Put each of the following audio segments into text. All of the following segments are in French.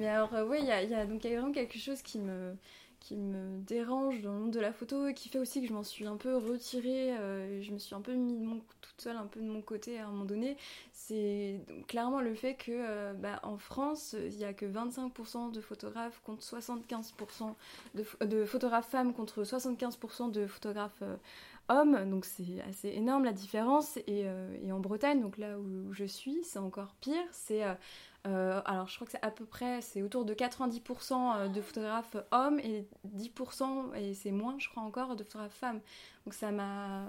Mais alors, oui, il y a, donc, y a vraiment quelque chose qui me, dérange dans le monde de la photo et qui fait aussi que je m'en suis un peu retirée, euh, je me suis un peu mis toute seule un peu de mon côté à un moment donné. C'est clairement le fait que euh, bah, en France, il n'y a que 25% de photographes contre 75% de, de, photographes femmes contre 75% de photographes euh, hommes, donc c'est assez énorme la différence. Et, et, en Bretagne, donc là où, je suis, c'est encore pire. C'est euh, alors je crois que c'est à peu près, c'est autour de 90% euh, de photographes hommes et 10%, et c'est moins je crois encore, de photographes femmes. Donc ça m'a...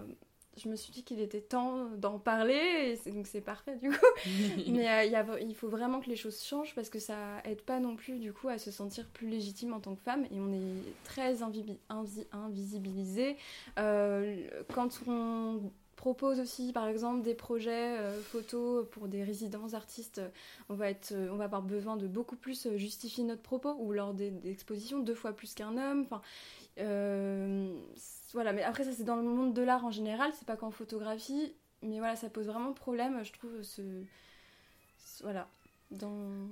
Je me suis dit qu'il était temps d'en parler, et donc c'est parfait du coup. Mais euh, il faut vraiment que les choses changent parce que ça aide pas non plus du coup à se sentir plus légitime en tant que femme et on est très invisibilisé. quand on propose aussi par exemple des projets euh, photos pour des résidences artistes, on va, être, euh, on va avoir besoin de beaucoup plus euh, justifier notre propos ou lors des, expositions deux fois plus qu'un homme. Enfin, voilà, mais après ça c'est dans le monde de l'art en général, c'est pas qu'en photographie, mais voilà, ça pose vraiment problème, je trouve, ce, voilà, dans,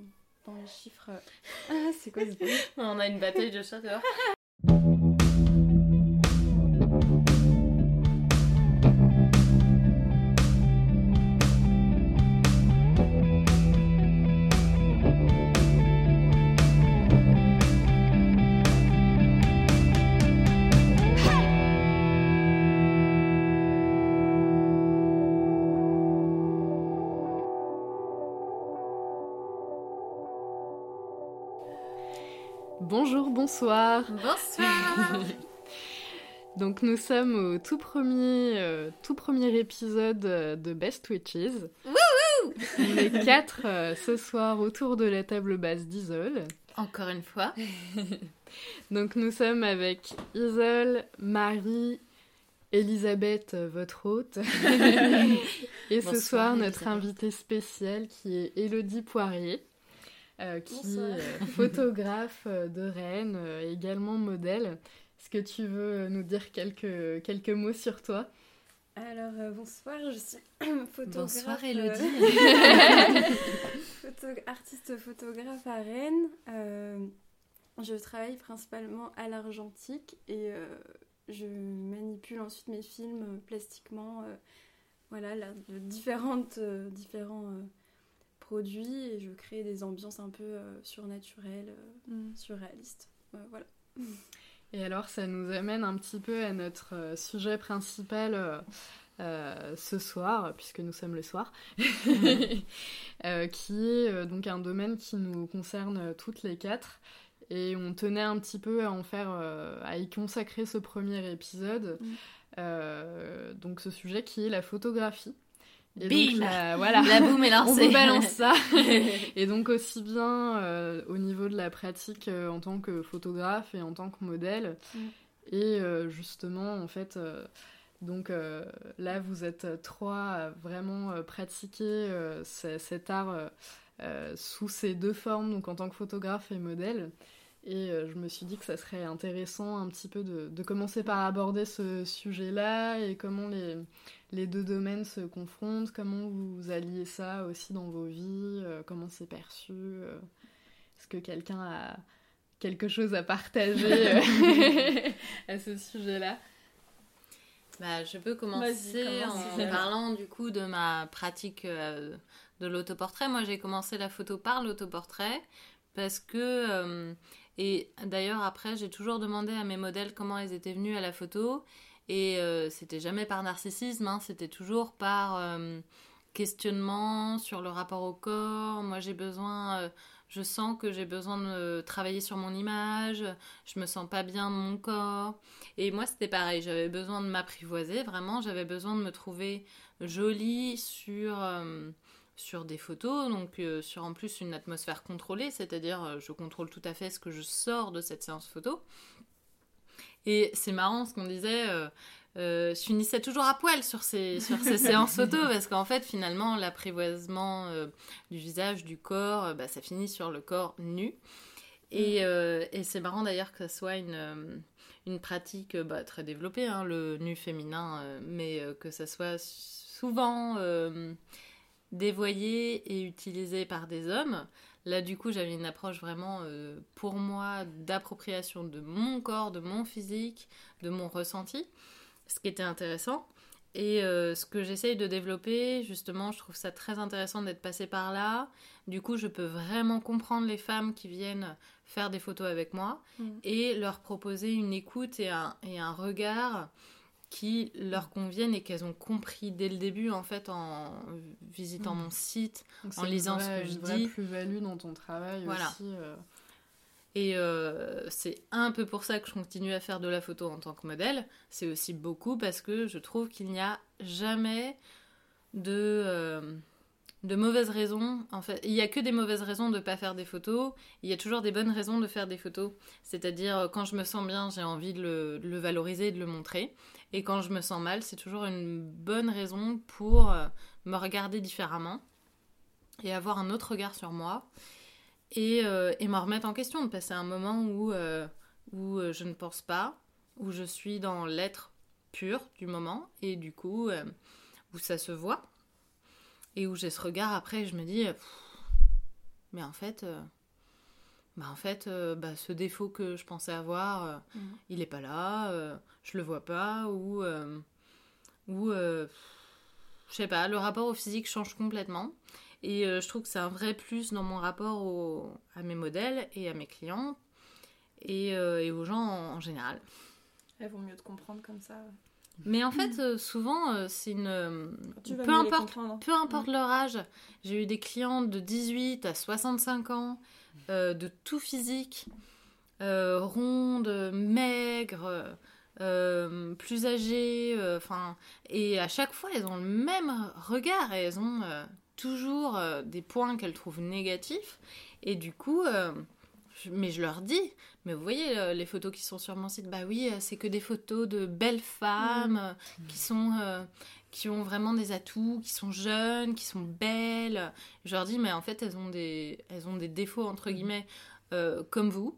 dans les chiffres. c'est quoi ce On a une bataille de chats bonsoir. Bonsoir. Donc nous sommes au tout premier, euh, tout premier épisode euh, de Best Witches. Wouhou On est quatre euh, ce soir autour de la table basse d'Isole. Encore une fois. Donc nous sommes avec Isole, Marie, Elisabeth, votre hôte. Et ce soir, notre invitée spéciale qui est Elodie Poirier. Euh, qui est euh, photographe euh, de Rennes, également modèle. Est-ce que tu veux nous dire quelques, quelques mots sur toi? Alors bonsoir, je suis photographe. Bonsoir Elodie. artiste photographe à Rennes. je travaille principalement à l'argentique et je manipule ensuite mes films plastiquement. voilà, là, de différentes, différents produit et je crée des ambiances un peu euh, surnaturelles, euh, mm. surréalistes. voilà. Et alors, ça nous amène un petit peu à notre euh, sujet principal ce soir, puisque nous sommes le soir, qui est donc un domaine qui nous concerne toutes les quatre. Et on tenait un petit peu à en faire, à y consacrer ce premier épisode. Mm. donc, ce sujet qui est la photographie. Et Bim voilà. La boum est lancée. On balance ça. et donc aussi bien euh, au niveau de la pratique euh, en tant que photographe et en tant que modèle. Mm. Et euh, justement, en fait, donc là, vous êtes trois à vraiment pratiquer cet art sous ces deux formes, donc en tant que photographe et modèle. Et je me suis dit que ça serait intéressant un petit peu de, de commencer par aborder ce sujet-là et comment les les deux domaines se confrontent, comment vous alliez ça aussi dans vos vies, euh, comment c'est perçu, euh, est-ce que quelqu'un a quelque chose à partager euh, à ce sujet-là? Bah, je peux commencer en parlant du coup de ma pratique de l'autoportrait. Moi, j'ai commencé la photo par l'autoportrait parce que, et d'ailleurs après, j'ai toujours demandé à mes modèles comment ils étaient venus à la photo. Et euh, c'était jamais par narcissisme, hein, c'était toujours par euh, questionnement sur le rapport au corps. Moi, j'ai besoin, euh, je sens que j'ai besoin de travailler sur mon image, je me sens pas bien mon corps. Et moi, c'était pareil, j'avais besoin de m'apprivoiser, vraiment, j'avais besoin de me trouver jolie sur sur des photos, donc sur en plus une atmosphère contrôlée, c'est-à-dire je contrôle tout à fait ce que je sors de cette séance photo. Et c'est marrant ce qu'on disait. Euh, euh, je finissais toujours à poil sur ces, sur ces séances photo parce qu'en fait, finalement, l'apprivoisement euh, du visage, du corps, bah, ça finit sur le corps nu. Et, mm. et c'est marrant d'ailleurs que ce soit une, une pratique bah, très développée, hein, le nu féminin, mais que ça soit souvent dévoyé et utilisé par des hommes. Là, du coup, j'avais une approche vraiment pour moi d'appropriation de mon corps, de mon physique, de mon ressenti, ce qui était intéressant. Et euh, ce que j'essaye de développer, justement, je trouve ça très intéressant d'être passé par là. Du coup, je peux vraiment comprendre les femmes qui viennent faire des photos avec moi mm. et leur proposer une écoute et un, et un regard qui leur conviennent et qu'elles ont compris dès le début, en fait, en visitant mm. mon site, en lisant ce que je dis. plus-value dans ton travail voilà. aussi. Euh. Et euh, c'est un peu pour ça que je continue à faire de la photo en tant que modèle. C'est aussi beaucoup parce que je trouve qu'il n'y a jamais de, euh, de mauvaises raisons. En fait, il n'y a que des mauvaises raisons de ne pas faire des photos. Il y a toujours des bonnes raisons de faire des photos. C'est-à-dire, quand je me sens bien, j'ai envie de le, de le, valoriser et de le montrer. Et quand je me sens mal, c'est toujours une bonne raison pour me regarder différemment et avoir un autre regard sur moi et, euh, et me remettre en question, de passer un moment où, euh, où euh, je ne pense pas, où je suis dans l'être pur du moment, et du coup, où ça se voit, et où j'ai ce regard après, je me dis, mais en fait, bah en fait bah, ce défaut que je pensais avoir, mm. il n'est pas là, je le vois pas, ou, ou je sais pas, le rapport au physique change complètement. Et euh, je trouve que c'est un vrai plus dans mon rapport à mes modèles et à mes clients et, euh, et aux gens en, général. Elles vont mieux te comprendre comme ça. Mais en fait, euh, souvent, c'est une. peu, importe, peu importe leur âge. J'ai eu des clients de 18 à 65 ans, de tout physique, rondes, maigres, plus âgées. Enfin, et à chaque fois, elles ont le même regard et elles ont toujours euh, des points qu'elles trouvent négatifs. Et du coup, euh, mais je leur dis, mais vous voyez euh, les photos qui sont sur mon site, bah oui, c'est que des photos de belles femmes mmh. qui sont qui ont vraiment des atouts, qui sont jeunes, qui sont belles. Je leur dis, mais en fait, elles ont des, elles ont des défauts, entre mmh. guillemets, comme vous.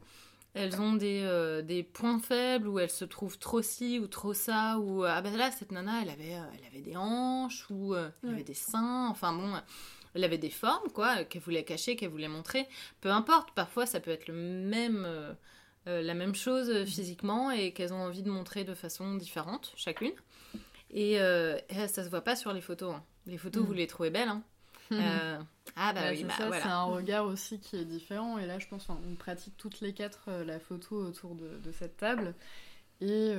Elles ont des, des, points faibles où elles se trouvent trop ci ou trop ça, ou ah ben là, cette nana, elle avait, elle avait des hanches, ou elle avait des seins, enfin bon, elle avait des formes, quoi, qu'elle voulait cacher, qu'elle voulait montrer. Peu importe, parfois ça peut être le même, euh, euh, la même chose mm. physiquement et qu'elles ont envie de montrer de façon différente, chacune. Et, euh, ça se voit pas sur les photos. Hein. Les photos, vous les trouvez belles, hein. ah bah, oui, bah, voilà. C'est un regard aussi qui est différent. Et là, je pense qu'on pratique toutes les quatre la photo autour de, de cette table. Et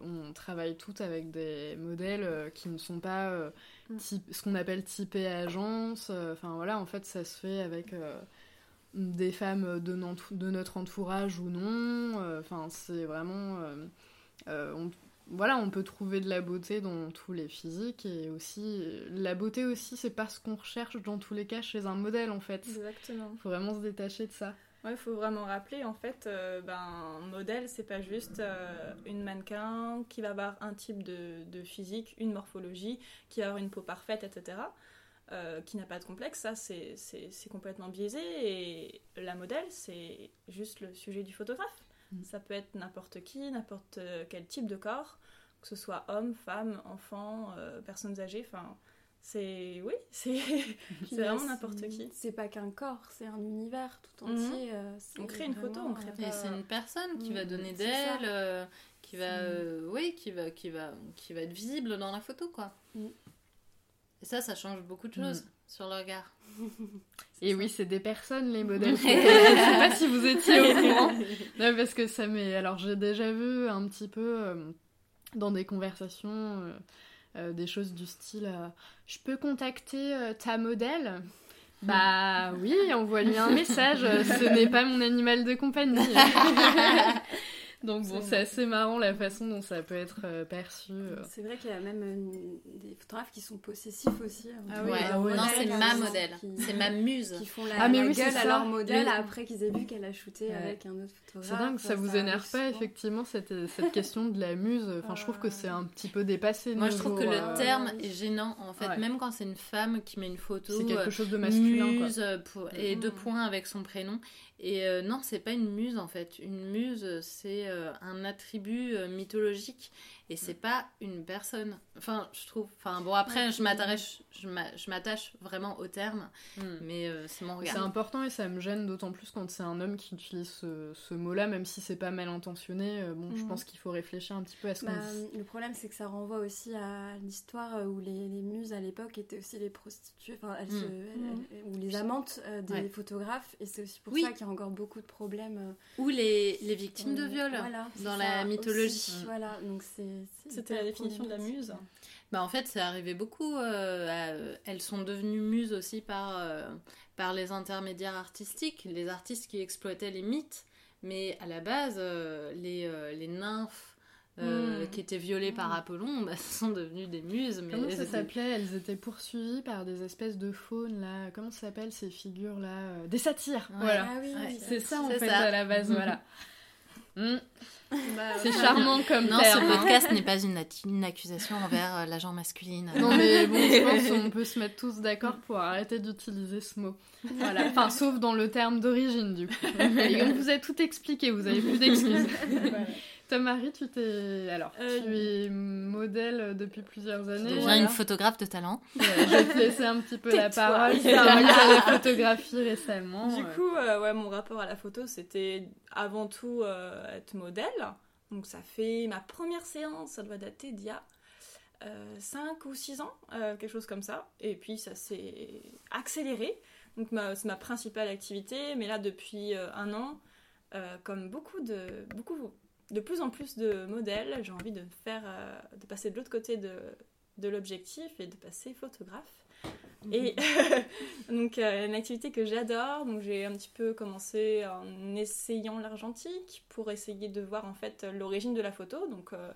on travaille toutes avec des modèles qui ne sont pas Mm. ce qu'on appelle typé agence. Euh, enfin voilà, en fait, ça se fait avec euh, des femmes de, de, notre entourage ou non. Euh, enfin, c'est vraiment. On, voilà, on peut trouver de la beauté dans tous les physiques et aussi la beauté aussi, c'est pas ce qu'on recherche dans tous les cas chez un modèle en fait. Exactement. Faut vraiment se détacher de ça. Ouais, il faut vraiment rappeler, en fait, euh, ben, un modèle, c'est pas juste euh, une mannequin qui va avoir un type de, de, physique, une morphologie, qui va avoir une peau parfaite, etc., euh, qui n'a pas de complexe. Ça, c'est complètement biaisé. Et la modèle, c'est juste le sujet du photographe. Mm. Ça peut être n'importe qui, n'importe quel type de corps, que ce soit homme, femme, enfant, personnes âgées, enfin c'est oui c'est vraiment n'importe qui c'est pas qu'un corps c'est un univers tout mhm. entier euh, on crée une photo on crée et c'est une personne qui va donner d'elle euh, qui va euh, oui qui va qui va qui va être visible dans la photo quoi mm. et ça ça change beaucoup de choses mm. sur le regard et oui, c'est des personnes les modèles. Je sais pas si vous étiez au courant. Non, parce que ça m'est. Alors, j'ai déjà vu un petit peu dans des conversations euh, des choses du style euh, je peux contacter euh, ta modèle? Bah oui, envoie-lui un message, ce n'est pas mon animal de compagnie. Donc bon, c'est assez marrant la façon dont ça peut être euh, perçu. Euh. C'est vrai qu'il y a même euh, des photographes qui sont possessifs aussi. Hein. Ah, oui, ah non, c'est ma modèle, c'est ma muse. Qui font la, ah, mais gueule à leur modèle après qu'ils aient vu qu'elle a shooté avec un autre photographe. C'est dingue, ça, vous énerve pas effectivement cette, cette question de la muse? Enfin, je trouve que c'est un petit peu dépassé. Moi, je trouve que le terme est gênant en fait, même quand c'est une femme qui met une photo. C'est quelque chose de masculin. Muse et deux points avec son prénom. Et euh, non, c'est pas une muse en fait. Une muse, c'est euh, un attribut euh, mythologique. Et c'est pas une personne. Enfin, je trouve. Enfin, bon, après, je m'attache, je m'attache vraiment au terme, hmm. mais euh, c'est mon regard. C'est important et ça me gêne d'autant plus quand c'est un homme qui utilise ce, mot-là, même si c'est pas mal intentionné. Euh, bon, je hmm. pense qu'il faut réfléchir un petit peu à ce qu'on bah, dit. Le problème, c'est que ça renvoie aussi à l'histoire où les, muses à l'époque étaient aussi les prostituées, enfin, hmm. ou les amantes des photographes, et c'est aussi pour ça qu'il y a encore beaucoup de problèmes. ou les, les victimes de viol dans la mythologie. voilà, donc c'est c'était la définition de la muse bah, En fait, c'est arrivé beaucoup. Euh, elles sont devenues muses aussi par, euh, par les intermédiaires artistiques, les artistes qui exploitaient les mythes. Mais à la base, euh, les, les nymphes hmm. qui étaient violées par hmm. Apollon bah, sont devenues des muses. Mais Comment ça s'appelait? Elles étaient poursuivies par des espèces de faunes, là. Comment ça s'appelle ces figures-là? Des satyres Voilà. Ah c'est ça, en fait, à la base, voilà. Hmm. Bah, c'est charmant comme non, terme. ce podcast n'est pas une, une, accusation envers euh, l'agent masculine. Non, mais bon, je pense qu'on peut se mettre tous d'accord pour arrêter d'utiliser ce mot. Voilà. Enfin, sauf dans le terme d'origine, du coup. Et on vous a tout expliqué, vous avez plus d'excuses. Ta Marie, tu t'es. Alors, euh, tu es modèle depuis plusieurs années. Je deviens une photographe de talent. je vais te laisser un petit peu la parole. Tu as la photographie récemment. Du coup, euh, ouais, mon rapport à la photo, c'était avant tout euh, être modèle. Donc, ça fait ma première séance, ça doit dater d'il y a 5 ou 6 ans, quelque chose comme ça. Et puis, ça s'est accéléré. Donc, c'est ma principale activité. Mais là, depuis un an, comme beaucoup de. Beaucoup, de plus en plus de modèles. J'ai envie de faire, euh, de passer de l'autre côté de l'objectif et de passer photographe. Et donc euh, une activité que j'adore. Donc j'ai un petit peu commencé en essayant l'argentique pour essayer de voir en fait l'origine de la photo. Donc euh,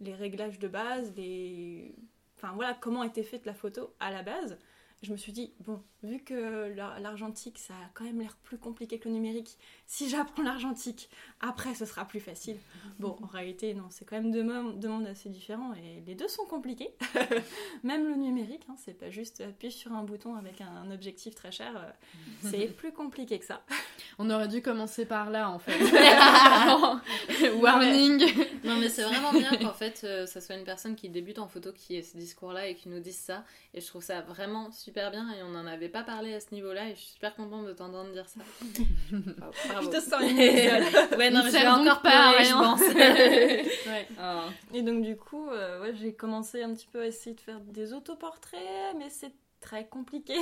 les réglages de base, les, enfin voilà comment était faite la photo à la base je me suis dit, bon, vu que l'argentique, ça a quand même l'air plus compliqué que le numérique, si j'apprends l'argentique, après, ce sera plus facile. Bon, en réalité, non, c'est quand même deux, mondes, assez différents et les deux sont compliqués. même le numérique, hein, c'est pas juste appuyer sur un bouton avec un, objectif très cher, euh, c'est plus compliqué que ça. On aurait dû commencer par là, en fait. Warning Non, mais c'est vraiment bien qu'en fait, euh, ça soit une personne qui débute en photo qui ait ce discours-là et qui nous dise ça. Et je trouve ça vraiment super bien et on n'en avait pas parlé à ce niveau-là et je suis super contente de t'entendre dire ça. Je te sens Ouais, non, mais je vais encore parler, je pense. ouais. Oh. Et donc du coup, euh, ouais, j'ai commencé un petit peu à essayer de faire des autoportraits, mais c'est très compliqué.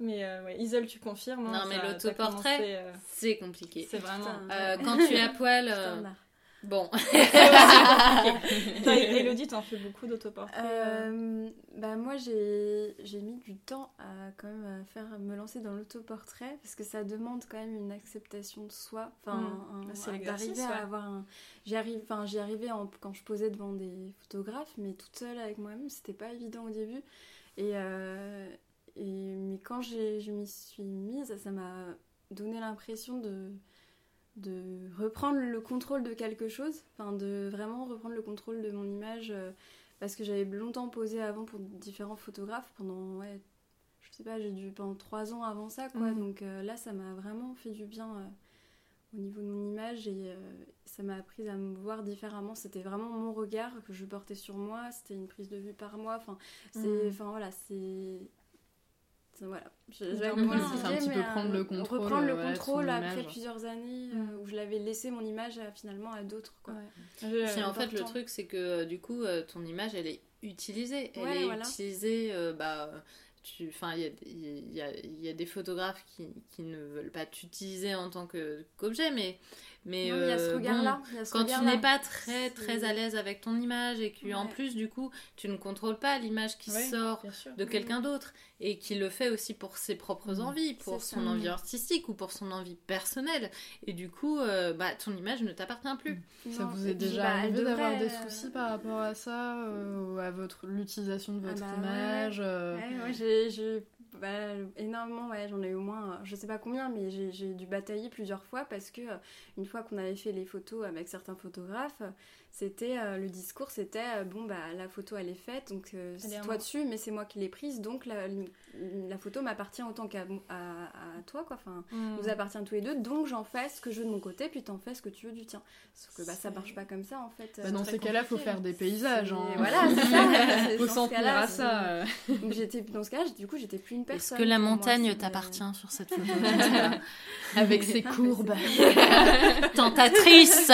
Mais euh, ouais, Isole, tu confirmes. Hein, non, mais l'autoportrait, euh, c'est compliqué. C'est vraiment. quand tu es à poil. Bon. Elodie, t'en fais beaucoup d'autoportraits euh, bah Moi, j'ai mis du temps à quand même faire, me lancer dans l'autoportrait parce que ça demande quand même une acceptation de soi. Enfin, mmh. d'arriver à avoir un. J'y arrive, enfin, j'y arrivais quand je posais devant des photographes, mais toute seule avec moi-même, c'était pas évident au début. Et, euh, et mais quand je m'y suis mise, ça m'a donné l'impression de de reprendre le contrôle de quelque chose, enfin de vraiment reprendre le contrôle de mon image, euh, parce que j'avais longtemps posé avant pour différents photographes, pendant, ouais, je sais pas, j'ai dû pendant trois ans avant ça, quoi, mhm. donc euh, là ça m'a vraiment fait du bien euh, au niveau de mon image et ça m'a appris à me voir différemment, c'était vraiment mon regard que je portais sur moi, c'était une prise de vue par moi, enfin, c'est, mhm. enfin voilà, c'est voilà. Je, c'est un petit peu prendre le contrôle. Reprendre le contrôle après plusieurs années euh, où je l'avais laissé mon image finalement à d'autres. Quoi. en fait, le truc, c'est que du coup, euh, ton image, elle est utilisée. Elle est utilisée. Euh, bah, Enfin, il y, y, a, y a des photographes qui, qui ne veulent pas t'utiliser en tant qu'objet, mais mais il y a ce regard-là. quand tu n'es pas très très à l'aise avec ton image et que en plus du coup tu ne contrôles pas l'image qui sort de quelqu'un d'autre et qui le fait aussi pour ses propres mm. envies, pour son envie artistique ou pour son envie personnelle et du coup euh, bah ton image ne t'appartient plus. Mm. Ça vous est déjà bah, arrivé d'avoir des euh, soucis par rapport à ça, euh, à votre l'utilisation de votre ah bah image j'ai bah, énormément, ouais, j'en ai eu au moins, je sais pas combien, mais j'ai dû batailler plusieurs fois parce que une fois qu'on avait fait les photos avec certains photographes, c'était euh, le discours c'était euh, bon bah la photo elle est faite donc euh, c'est toi dessus mais c'est moi qui l'ai prise donc la, la photo m'appartient autant qu'à à, toi quoi enfin hmm. nous appartient tous les deux donc j'en fais ce que je veux de mon côté puis t'en fais ce que tu veux du tien. Sauf que bah ça marche pas comme ça en fait bah, dans ces cas-là faut faire des paysages hein. voilà c'est ça faut s'en tenir à ça. Donc j'étais dans ce cas du coup j'étais plus une personne est-ce que la montagne t'appartient sur cette photo avec ses courbes. tentatrice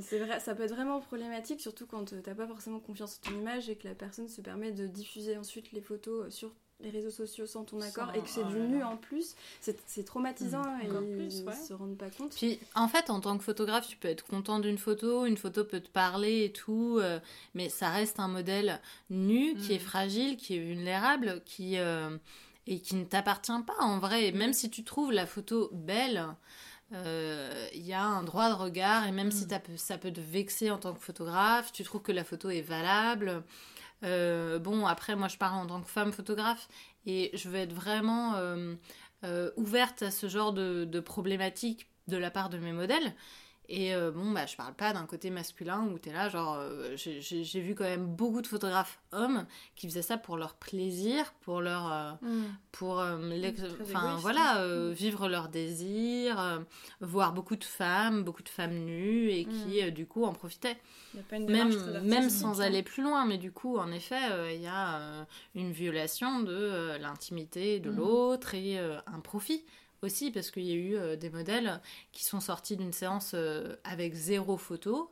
c'est vrai, ça peut être vraiment problématique, surtout quand euh, t'as pas forcément confiance en ton image et que la personne se permet de diffuser ensuite les photos euh, sur les réseaux sociaux sans ton accord et que c'est du nu en plus, c'est traumatisant mmh. et ils se rendent pas compte. Puis en fait, en tant que photographe, tu peux être content d'une photo, une photo peut te parler et tout, euh, mais ça reste un modèle nu qui est mmh. fragile, qui est vulnérable, qui et qui ne t'appartient pas en vrai. Même si tu trouves la photo belle, il euh, y a un droit de regard et même si mm. ça peut te vexer en tant que photographe, tu trouves que la photo est valable. Euh, bon, après, moi je parle en tant que femme photographe et je vais être vraiment euh, ouverte à ce genre de, de problématiques de la part de mes modèles. Et euh, bon, bah, je parle pas d'un côté masculin où t'es là, genre, euh, j'ai vu quand même beaucoup de photographes hommes qui faisaient ça pour leur plaisir, pour leur. Euh, mm. pour. enfin, voilà, mm. vivre leur désir, voir beaucoup de femmes, beaucoup de femmes nues et qui, mm. du coup, en profitaient. même, même sans aller plus loin, mais du coup, en effet, il y a une violation de l'intimité de l'autre et un profit aussi parce qu'il y a eu euh, des modèles qui sont sortis d'une séance euh, avec zéro photo.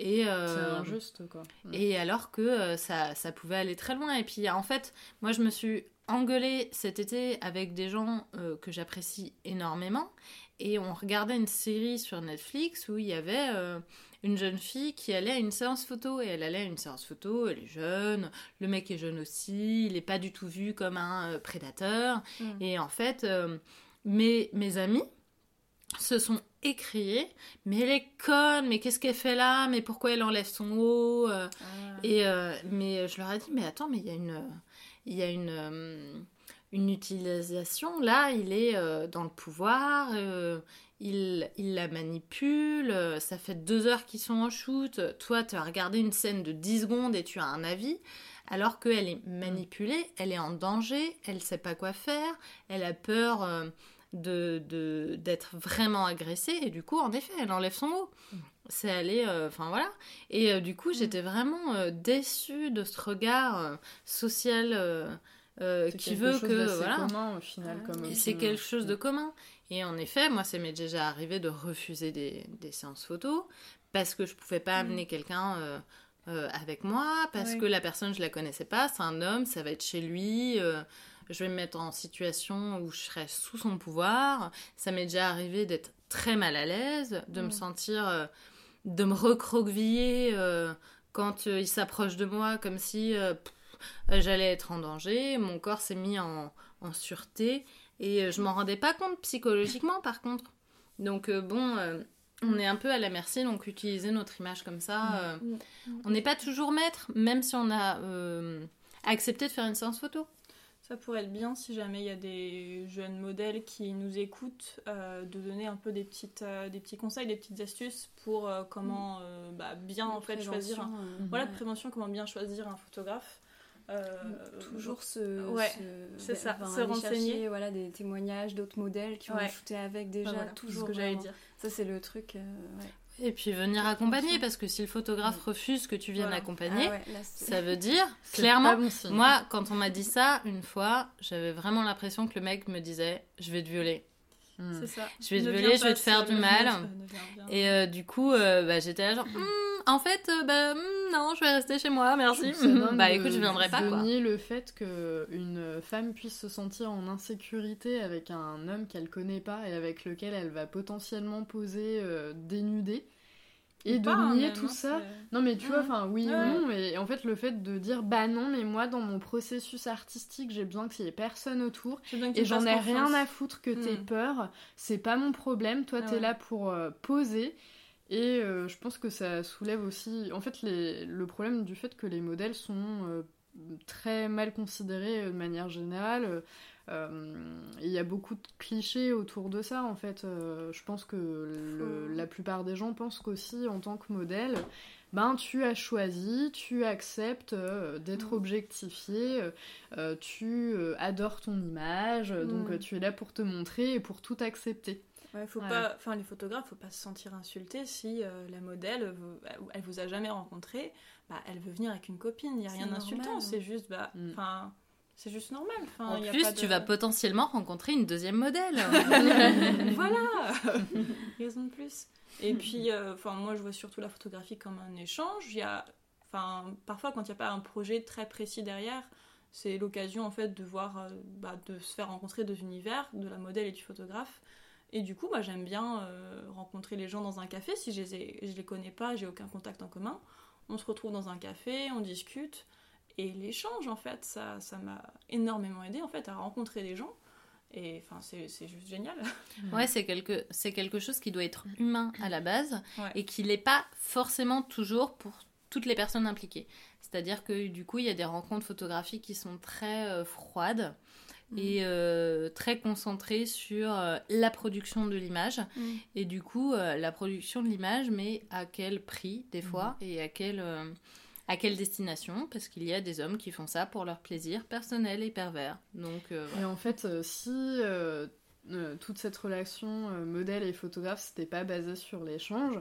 Et, euh, c'est injuste quoi. Et alors que ça, ça, pouvait aller très loin. Et puis en fait, moi je me suis engueulée cet été avec des gens que j'apprécie énormément. Et on regardait une série sur Netflix où il y avait une jeune fille qui allait à une séance photo. Et elle allait à une séance photo, elle est jeune, le mec est jeune aussi, il n'est pas du tout vu comme un prédateur. Mm. Et en fait mes, mes amis se sont écriés mais elle est conne mais qu'est-ce qu'elle fait là? Mais pourquoi elle enlève son haut euh, ah. et euh, mais je leur ai dit mais attends mais il y a une il y a une euh, une utilisation. Là il est dans le pouvoir il, il la manipule ça fait deux heures qu'ils sont en shoot. Toi tu as regardé une scène de 10 secondes et tu as un avis. Alors qu'elle est manipulée, elle est en danger, elle sait pas quoi faire, elle a peur de d'être vraiment agressée et du coup en effet elle enlève son mot. Mm. C'est aller, euh, enfin voilà. Et euh, du coup mm. j'étais vraiment déçue de ce regard social qui veut que voilà. au final c'est quelque chose de commun. Et en effet, moi, ça m'est déjà arrivé de refuser des, séances photos parce que je pouvais pas mm. amener quelqu'un euh, avec moi parce que la personne je la connaissais pas, c'est un homme, ça va être chez lui. Euh, je vais me mettre en situation où je serai sous son pouvoir. Ça m'est déjà arrivé d'être très mal à l'aise, de me mm. sentir, euh, de me recroqueviller quand il s'approche de moi comme si j'allais être en danger. Mon corps s'est mis en, en, sûreté et je m'en rendais pas compte psychologiquement par contre. Donc bon, on est un peu à la merci, donc utiliser notre image comme ça. Mm. Euh. On n'est pas toujours maître, même si on a euh, accepté de faire une séance photo. Ça pourrait être bien si jamais il y a des jeunes modèles qui nous écoutent, euh, de donner un peu des, petites, des petits conseils, des petites astuces pour comment mm. bah, bien en fait choisir. Voilà, de prévention, comment bien choisir un photographe. toujours se, ouais, c'est ça, se renseigner voilà des témoignages d'autres modèles qui ont shooté avec déjà toujours ce que j'allais dire ça, c'est le truc. Euh, Et puis venir accompagner, parce que si le photographe refuse que tu viennes accompagner, ah ça veut dire, clairement, moi, quand on m'a dit ça, une fois, j'avais vraiment l'impression que le mec me disait, je vais te violer. Hmm. C'est ça. Je vais te violer, je vais te faire du mal. Et euh, du coup, euh, bah, j'étais là genre, hmm. Hmm, en fait, bah, non, je vais rester chez moi, merci. bah écoute, je viendrai pas. Quoi. le fait qu'une femme puisse se sentir en insécurité avec un homme qu'elle connaît pas et avec lequel elle va potentiellement poser euh, dénudée et de nier tout ça. Non, mais tu vois, enfin, oui ou non, et en fait, le fait de dire, bah non, mais moi, dans mon processus artistique, j'ai besoin qu'il y ait personne autour, et j'en ai rien à foutre que t'aies hmm. peur, c'est pas mon problème, toi, ah t'es là pour euh, poser. Et euh, je pense que ça soulève aussi, en fait, les... le problème du fait que les modèles sont euh, très mal considéré de manière générale. Il y a beaucoup de clichés autour de ça en fait. je pense que la plupart des gens pensent qu'aussi en tant que modèle, ben tu as choisi, tu acceptes euh, d'être mm. objectifié, euh, euh, tu adores ton image, donc mm. tu es là pour te montrer et pour tout accepter. Ouais, faut pas, enfin les photographes, faut pas se sentir insulté si la modèle, elle vous a jamais rencontré, bah, elle veut venir avec une copine, il y a rien d'insultant, c'est juste, bah, mm. enfin. C'est juste normal. en plus, tu vas potentiellement rencontrer une deuxième modèle. voilà Raison de plus. Et puis, euh, moi, je vois surtout la photographie comme un échange. Il enfin, parfois, quand il n'y a pas un projet très précis derrière, c'est l'occasion, en fait, de voir, euh, bah, de se faire rencontrer deux univers, de la modèle et du photographe. Et du coup, bah, j'aime bien euh, rencontrer les gens dans un café. Si je les, je les connais pas, j'ai aucun contact en commun. On se retrouve dans un café, on discute. Et l'échange, en fait, ça, ça m'a énormément aidé, en fait, à rencontrer des gens. Et enfin, c'est juste génial. Ouais, c'est quelque, quelque chose qui doit être humain à la base et qui n'est pas forcément toujours pour toutes les personnes impliquées. C'est-à-dire que du coup, il y a des rencontres photographiques qui sont très euh, froides mm. et euh, très concentrées sur euh, la production de l'image. Mm. Et du coup, la production de l'image, mais à quel prix des fois mm. et à quel à quelle destination? Parce qu'il y a des hommes qui font ça pour leur plaisir personnel et pervers. Donc, euh, Et en fait, euh, si euh, toute cette relation modèle et photographe c'était pas basée sur l'échange,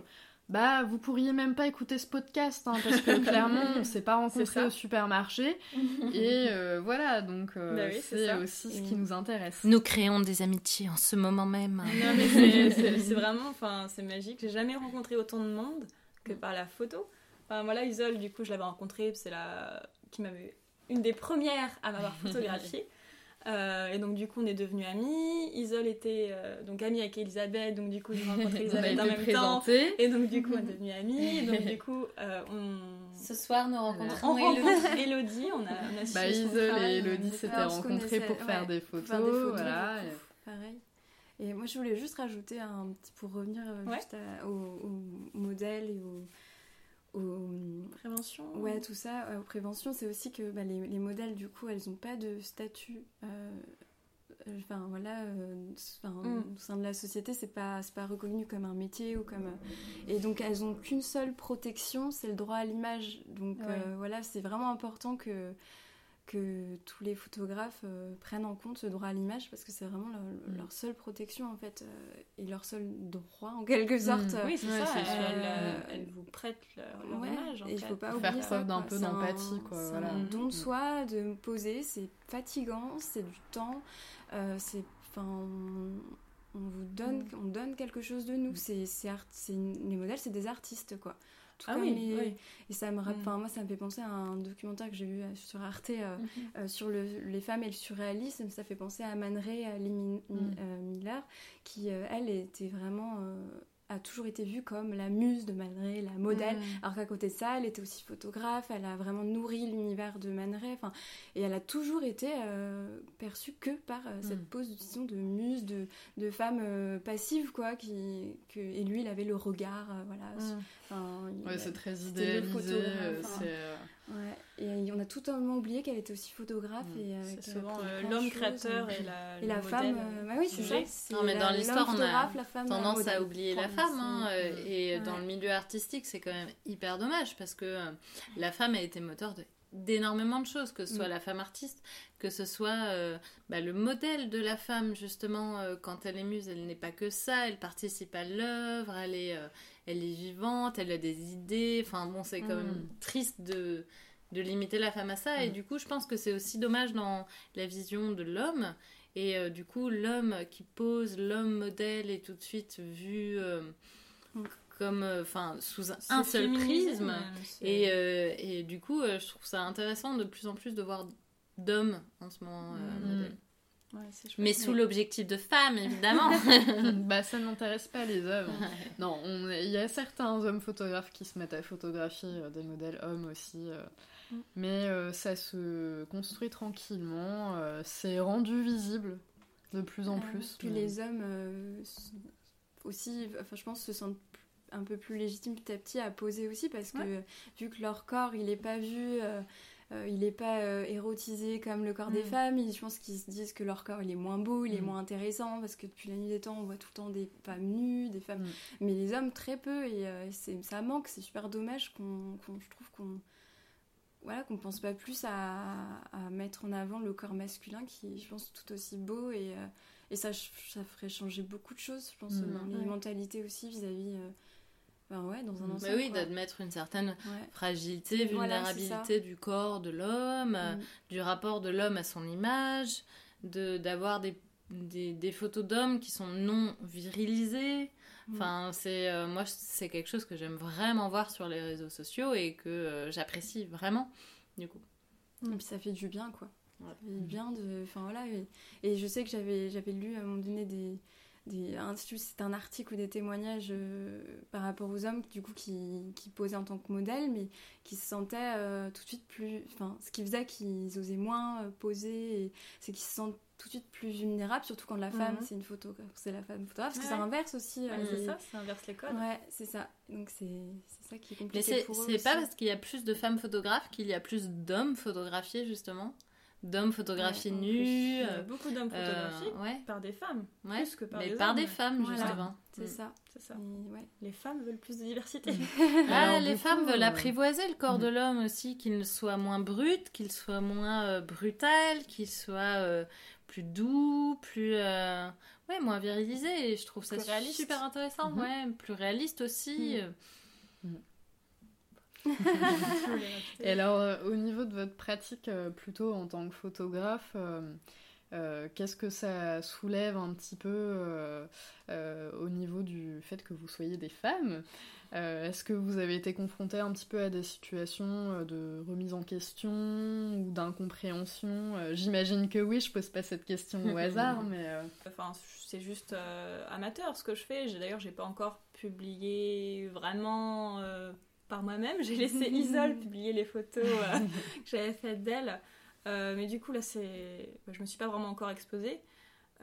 bah vous pourriez même pas écouter ce podcast hein, parce que clairement on s'est pas rencontrés au supermarché et voilà donc bah c'est aussi ce qui nous intéresse. Nous créons des amitiés en ce moment même. Non mais c'est vraiment enfin c'est magique. J'ai jamais rencontré autant de monde que par la photo. Enfin, voilà, Isole, du coup, je l'avais rencontrée, c'est la qui m'avait une des premières à m'avoir photographiée. Euh, et donc du coup on est devenus amis. Isole était euh, donc amie avec Elisabeth, donc du coup j'ai rencontré Elisabeth en même temps. Et donc du coup on est devenus amis. donc du coup euh, on... Ce soir nous rencontrons on rencontre Elodie. On a, on a bah, Isole et Elodie s'étaient rencontrées pour faire, des photos, Voilà. Pareil. Et moi je voulais juste rajouter un petit pour revenir juste au, au, modèle et au aux préventions. Ouais, tout ça, aux préventions, c'est aussi que bah, les, les, modèles, du coup, elles n'ont pas de statut. Euh, enfin voilà, euh, mm. au sein de la société, c'est pas, pas reconnu comme un métier ou comme. Euh, et donc elles ont qu'une seule protection, c'est le droit à l'image. Donc voilà, c'est vraiment important que que tous les photographes euh, prennent en compte ce droit à l'image parce que c'est vraiment leur, mm. seule protection en fait euh, et leur seul droit en quelque mm. sorte. Oui, c'est ça. Euh, elles, vous prêtent leur, image. et il faut pas oublier faire preuve d'un peu d'empathie quoi. C'est un don de mm. soi de me poser, c'est fatigant, c'est du temps, c'est enfin on, vous donne on donne quelque chose de nous. C'est les modèles, c'est des artistes quoi ah oui, Et ça me, mm. moi, ça me fait penser à un documentaire que j'ai vu euh, sur Arte euh, mhm. euh, sur les femmes et le surréalisme. Ça fait penser à Man Ray mm. Miller, qui, elle, était vraiment a toujours été vue comme la muse de Man Ray, la modèle, mm. alors qu'à côté de ça, elle était aussi photographe, elle a vraiment nourri l'univers de Man Ray, et elle a toujours été perçue que par cette position de muse, de, de femme passive, quoi, qui, que, et lui, il avait le regard, voilà, ouais, c'est très idéalisé. Euh, euh, ouais. Et on a totalement oublié qu'elle était aussi photographe. Mm. et euh, c'est souvent l'homme créateur et la, et la femme. bah oui, c'est ça. Non, mais dans l'histoire, on a tendance à oublier la femme. Hein, et dans le milieu artistique, c'est quand même hyper dommage parce que la femme a été moteur de d'énormément de choses, que ce soit mm. la femme artiste, que ce soit bah, le modèle de la femme, justement, quand elle est muse, elle n'est pas que ça, elle participe à l'œuvre, elle est, elle est vivante, elle a des idées. Enfin bon, c'est quand même mm. triste de, de limiter la femme à ça. Et mm. du coup, je pense que c'est aussi dommage dans la vision de l'homme. Et euh, du coup, l'homme qui pose, l'homme modèle est tout de suite vu euh, mm. comme, euh, enfin, sous un seul prisme. Et, et, du coup, je trouve ça intéressant de plus en plus de voir d'hommes en ce moment modèle mais sous l'objectif de femme, évidemment. bah, ça n'intéresse pas les hommes. non, il y a certains hommes photographes qui se mettent à photographier euh, des modèles hommes aussi. Euh. Mm. Mais euh, ça se construit tranquillement. c'est rendu visible de plus en plus. Puis les hommes aussi, enfin, je pense, se sentent un peu plus légitimes petit à petit à poser aussi parce que vu que leur corps il n'est pas vu il n'est pas érotisé comme le corps des mm. femmes. je pense qu'ils se disent que leur corps il est moins beau, il est mm. moins intéressant parce que depuis la nuit des temps on voit tout le temps des femmes nues, des femmes, mais les hommes très peu et ça manque. C'est super dommage qu'on, je trouve qu'on voilà, qu'on pense pas plus à, mettre en avant le corps masculin qui est, je pense, tout aussi beau et, euh, et ça, ça ferait changer beaucoup de choses, je pense, mm. dans les mentalités aussi vis-à-vis. Euh, ben ouais, dans un ensemble. oui, d'admettre une certaine fragilité, vulnérabilité du corps de l'homme, mm. du rapport de l'homme à son image, d'avoir des, des, des, photos d'hommes qui sont non virilisées, Mm. Enfin, c'est euh, moi, c'est quelque chose que j'aime vraiment voir sur les réseaux sociaux et que euh, j'apprécie vraiment, du coup. Et puis ça fait du bien, quoi. Ça fait du bien de. Enfin voilà. Et, je sais que j'avais, j'avais lu à un moment donné des. Des c'est un article ou des témoignages euh, par rapport aux hommes du coup qui, qui, posaient en tant que modèle mais qui se sentaient tout de suite plus enfin ce qui faisait qu'ils osaient moins poser c'est qu'ils se sentent tout de suite plus vulnérable, surtout quand la femme, mhm. c'est une photo, c'est la femme photographe, parce que ça inverse aussi. Euh, c'est ça, ça inverse les codes. Ouais, c'est ça. Donc c'est ça qui est compliqué. Mais c'est pas parce qu'il y a plus de femmes photographes qu'il y a plus d'hommes photographiés, justement? D'hommes photographiés nus. Euh, beaucoup d'hommes euh, photographiés par des femmes. Plus que par mais des par des femmes, justement. C'est mm. ça. C'est ça. Les femmes veulent plus de diversité. ah, les femmes veulent apprivoiser le corps de l'homme aussi, qu'il soit moins brut, qu'il soit moins brutal, qu'il soit plus doux, plus euh, ouais, moins virilisé. Et je trouve ça super intéressant, ouais, plus réaliste aussi. Et alors, euh, au niveau de votre pratique, euh, plutôt en tant que photographe, qu'est-ce que ça soulève un petit peu au niveau du fait que vous soyez des femmes? Euh, est-ce que vous avez été confronté un petit peu à des situations euh, de remise en question ou d'incompréhension? Euh, J'imagine que oui, je pose pas cette question au hasard, mais... Enfin, c'est juste amateur ce que je fais. D'ailleurs, j'ai pas encore publié vraiment par moi-même. J'ai laissé Isole publier les photos que j'avais faites d'elle. mais du coup, là, c'est... je me suis pas vraiment encore exposée.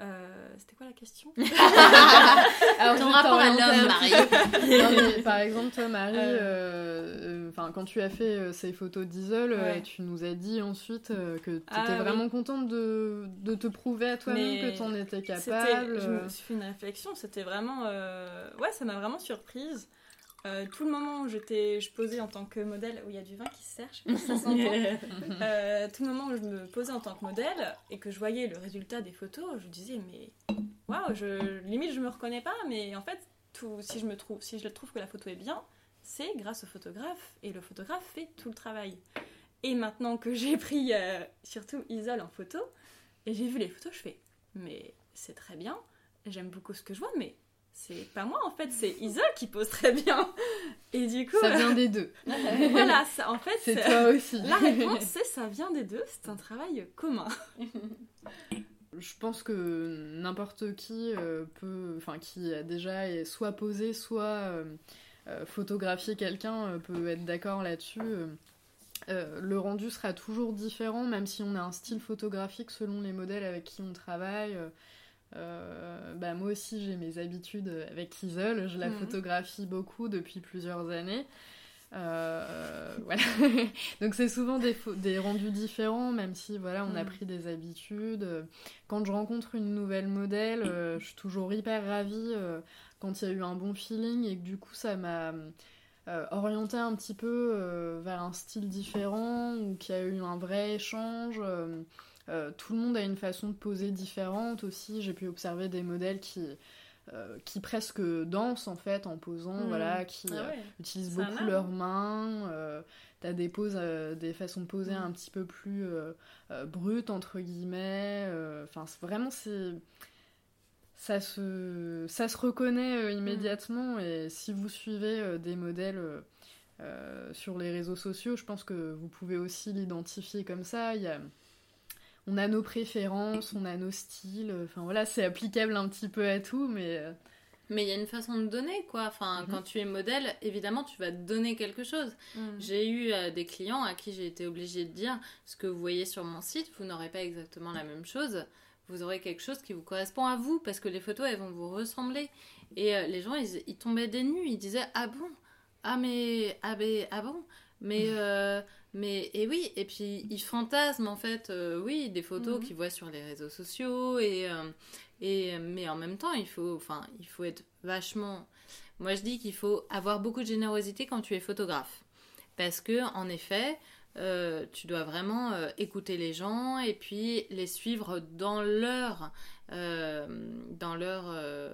Euh, c'était quoi la question Alors, Ton rapport à l'homme, Marie. par exemple, toi, Marie, euh, euh, quand tu as fait ces photos d'Isole, tu nous as dit ensuite que tu étais ah vraiment contente de, de, te prouver à toi-même que tu en étais capable. Je me suis fait une réflexion, c'était vraiment. Ouais, ça m'a vraiment surprise. Euh, tout le moment où je posais en tant que modèle, où il y a du vin qui se sert, je sais pas si ça euh, tout le moment où je me posais en tant que modèle et que je voyais le résultat des photos, je me disais mais waouh, je, limite je me reconnais pas, mais en fait tout, si je me trouve, si je trouve que la photo est bien, c'est grâce au photographe et le photographe fait tout le travail. Et maintenant que j'ai pris euh, surtout Isole en photo et j'ai vu les photos, je fais mais c'est très bien, j'aime beaucoup ce que je vois, mais c'est pas moi en fait, c'est Isole qui pose très bien. Et du coup. Ça vient des deux. voilà, ça, en fait. C'est toi aussi. La réponse, c'est ça vient des deux, c'est un travail commun. Je pense que n'importe qui euh, peut. Enfin, qui a déjà soit posé, soit euh, euh, photographié quelqu'un peut être d'accord là-dessus. le rendu sera toujours différent, même si on a un style photographique selon les modèles avec qui on travaille. Euh, bah moi aussi j'ai mes habitudes avec Isole, je la mhm. photographie beaucoup depuis plusieurs années. Euh, voilà. Donc c'est souvent des, des, rendus différents, même si voilà on a mhm. pris des habitudes. Quand je rencontre une nouvelle modèle, euh, je suis toujours hyper ravie quand il y a eu un bon feeling et que du coup ça m'a orienté un petit peu vers un style différent ou qu'il y a eu un vrai échange. Euh, tout le monde a une façon de poser différente aussi. J'ai pu observer des modèles qui, euh, qui presque dansent en fait en posant, hmm. voilà, qui ah euh, utilisent beaucoup leurs mains. T'as des poses, des façons de poser hmm. un petit peu plus brutes entre guillemets. Enfin, vraiment c'est ça se, ça se reconnaît immédiatement et si vous suivez des modèles sur les réseaux sociaux, je pense que vous pouvez aussi l'identifier comme ça. Il y a on a nos préférences, on a nos styles. Enfin voilà, c'est applicable un petit peu à tout, mais. Euh, mais il y a une façon de donner, quoi. Enfin, mhm. quand tu es modèle, évidemment, tu vas donner quelque chose. Mhm. J'ai eu euh, des clients à qui j'ai été obligée de dire ce que vous voyez sur mon site, vous n'aurez pas exactement la même chose. Vous aurez quelque chose qui vous correspond à vous, parce que les photos, elles vont vous ressembler. Et euh, les gens, ils, tombaient des nues, ils disaient Ah bon? Ah mais. Ah, mais, ah bon? Mais, euh, mais et oui, et puis ils fantasment en fait, euh, oui, des photos Mhm. qu'ils voient sur les réseaux sociaux et, euh, et mais en même temps, il faut, enfin, il faut être vachement. Moi, je dis qu'il faut avoir beaucoup de générosité quand tu es photographe, parce que en effet. tu dois vraiment écouter les gens et puis les suivre dans leur euh, dans leur euh,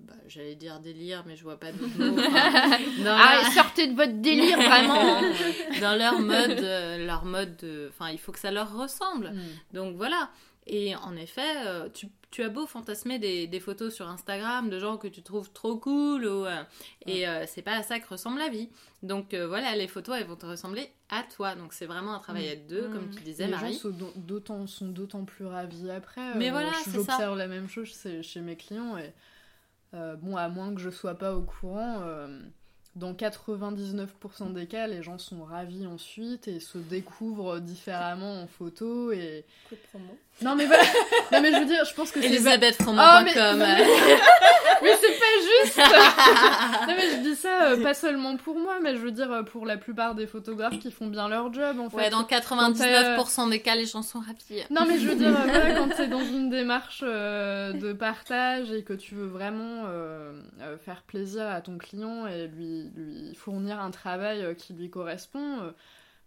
bah, j'allais dire délire mais je vois pas mots Enfin, dans Ah, leur- sortez de votre délire, vraiment dans leur mode, euh, leur mode de... Enfin, il faut que ça leur ressemble. Mm. Donc voilà. Et en effet, tu, tu as beau fantasmer des, des photos sur Instagram de gens que tu trouves trop cool, ou, et c'est pas à ça que ressemble la vie. Donc voilà, les photos, elles vont te ressembler à toi. Donc c'est vraiment un travail à deux, comme tu disais, Les gens Marie. d'autant, sont d'autant plus ravis après. Mais Euh, voilà, je- J'observe la même chose chez, chez mes clients. Et, euh, bon, à moins que je sois pas au courant, euh, dans 99% des cas, les gens sont ravis ensuite et se découvrent différemment en photo. Et... Coup de promo. Non, mais voilà Non, mais je veux dire, je pense que c'est. Elisabethfroment.com. Oh, mais- Mais c'est pas juste Non mais je dis ça euh, pas seulement pour moi, mais je veux dire euh, pour la plupart des photographes qui font bien leur job en fait. Ouais, dans 99% des cas, les gens sont ravis. Non mais je veux dire, euh, voilà, quand t'es dans une démarche euh, de partage et que tu veux vraiment euh, euh, faire plaisir à ton client et lui, lui fournir un travail euh, qui lui correspond, euh,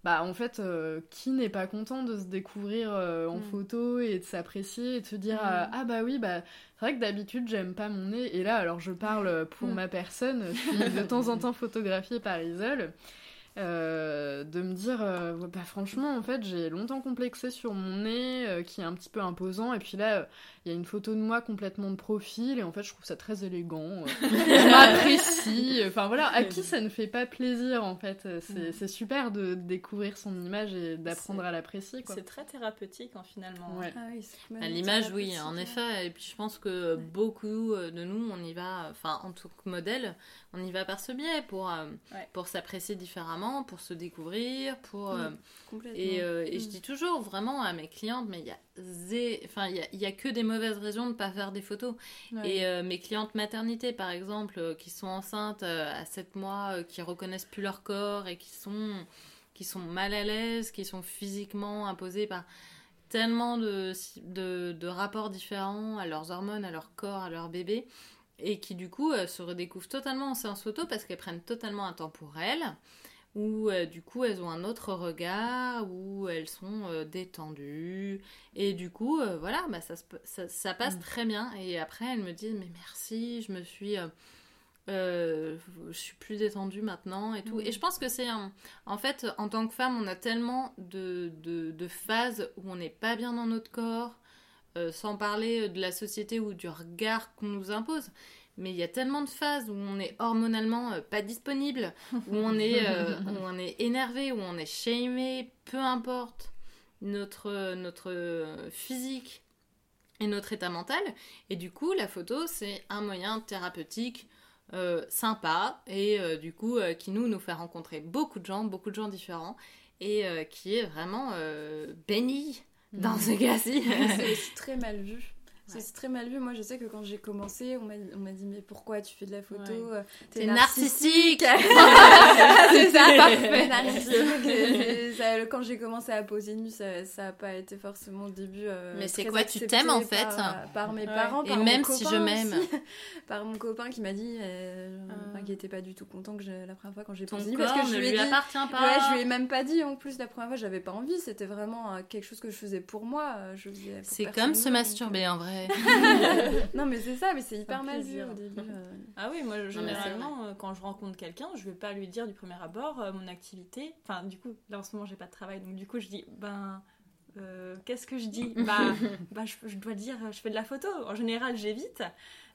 bah en fait, euh, qui n'est pas content de se découvrir euh, en Mm. photo et de s'apprécier et de se dire Mm. euh, ah bah oui bah c'est vrai que d'habitude j'aime pas mon nez et là alors je parle pour Mm. ma personne, je suis de temps en temps photographiée par Isole. Euh, de me dire euh, bah franchement en fait j'ai longtemps complexé sur mon nez euh, qui est un petit peu imposant et puis là il y a une photo de moi complètement de profil et en fait je trouve ça très élégant euh, je m'apprécie enfin voilà à qui ça ne fait pas plaisir en fait c'est c'est super de découvrir son image et d'apprendre C'est- à l'apprécier quoi C'est très thérapeutique hein, finalement. Ouais. Ah oui, c'est À l'image, oui, en ouais. effet. Et puis je pense que beaucoup de nous, on y va, enfin en tant que modèle, on y va par ce biais pour, euh, Ouais. pour s'apprécier différemment, pour se découvrir, pour... euh, et, euh, et je Mm. dis toujours vraiment à mes clientes, mais il y a, zé- enfin, il y a, y a que des mauvaises raisons de ne pas faire des photos. Ouais. Et mes clientes maternité, par exemple, qui sont enceintes à 7 mois, qui reconnaissent plus leur corps et qui sont, qui sont mal à l'aise, qui sont physiquement imposées par tellement de, de, de rapports différents à leurs hormones, à leur corps, à leur bébé, et qui du coup euh, se redécouvrent totalement en séance photo parce qu'elles prennent totalement un temps pour elles, où euh, du coup elles ont un autre regard, où elles sont euh, détendues, et du coup voilà, bah, ça, passe Mm. très bien. Et après elles me disent mais merci, je me suis... euh, je suis plus détendue maintenant et tout. Mm. Et je pense que c'est un... En fait, en tant que femme, on a tellement de, de, de phases où on n'est pas bien dans notre corps, euh, sans parler de la société ou du regard qu'on nous impose. Mais il y a tellement de phases où on est hormonalement euh, pas disponible, où on est, euh, où on est énervé, où on est shamé, peu importe notre, notre physique et notre état mental. Et du coup, la photo, c'est un moyen thérapeutique euh, sympa et euh, du coup euh, qui nous nous fait rencontrer beaucoup de gens, beaucoup de gens différents et qui est vraiment béni dans ce cas-ci. c'est aussi très mal vu. C'est Ouais. très mal vu. Moi, je sais que quand j'ai commencé, on m'a on m'a dit Mais pourquoi tu fais de la photo Ouais. euh, T'es narcissique C'est ça, parfait. narcissique. Ça, quand j'ai commencé à poser nu, ça n'a pas été forcément au début. euh, Mais c'est quoi, tu t'aimes, en fait par, par mes Ouais. parents, Et par mon même si copain je m'aime. par mon copain qui m'a dit, euh, Ah. enfin, qui était pas du tout content que je, la première fois quand j'ai posé nu, parce que je ne lui ai lui dit. appartient pas. Ouais, je lui ai même pas dit en plus la première fois, j'avais pas envie, c'était vraiment euh, quelque chose que je faisais pour moi. euh, C'est comme se masturber en vrai. non, mais c'est ça, mais c'est hyper mal vu au début. euh. Ah oui, moi généralement quand je rencontre quelqu'un, je vais pas lui dire du premier abord euh, mon activité. Enfin, du coup, là en ce moment j'ai pas de travail, donc du coup je dis ben euh, qu'est-ce que je dis? Bah, bah je, je dois dire je fais de la photo. En général, j'évite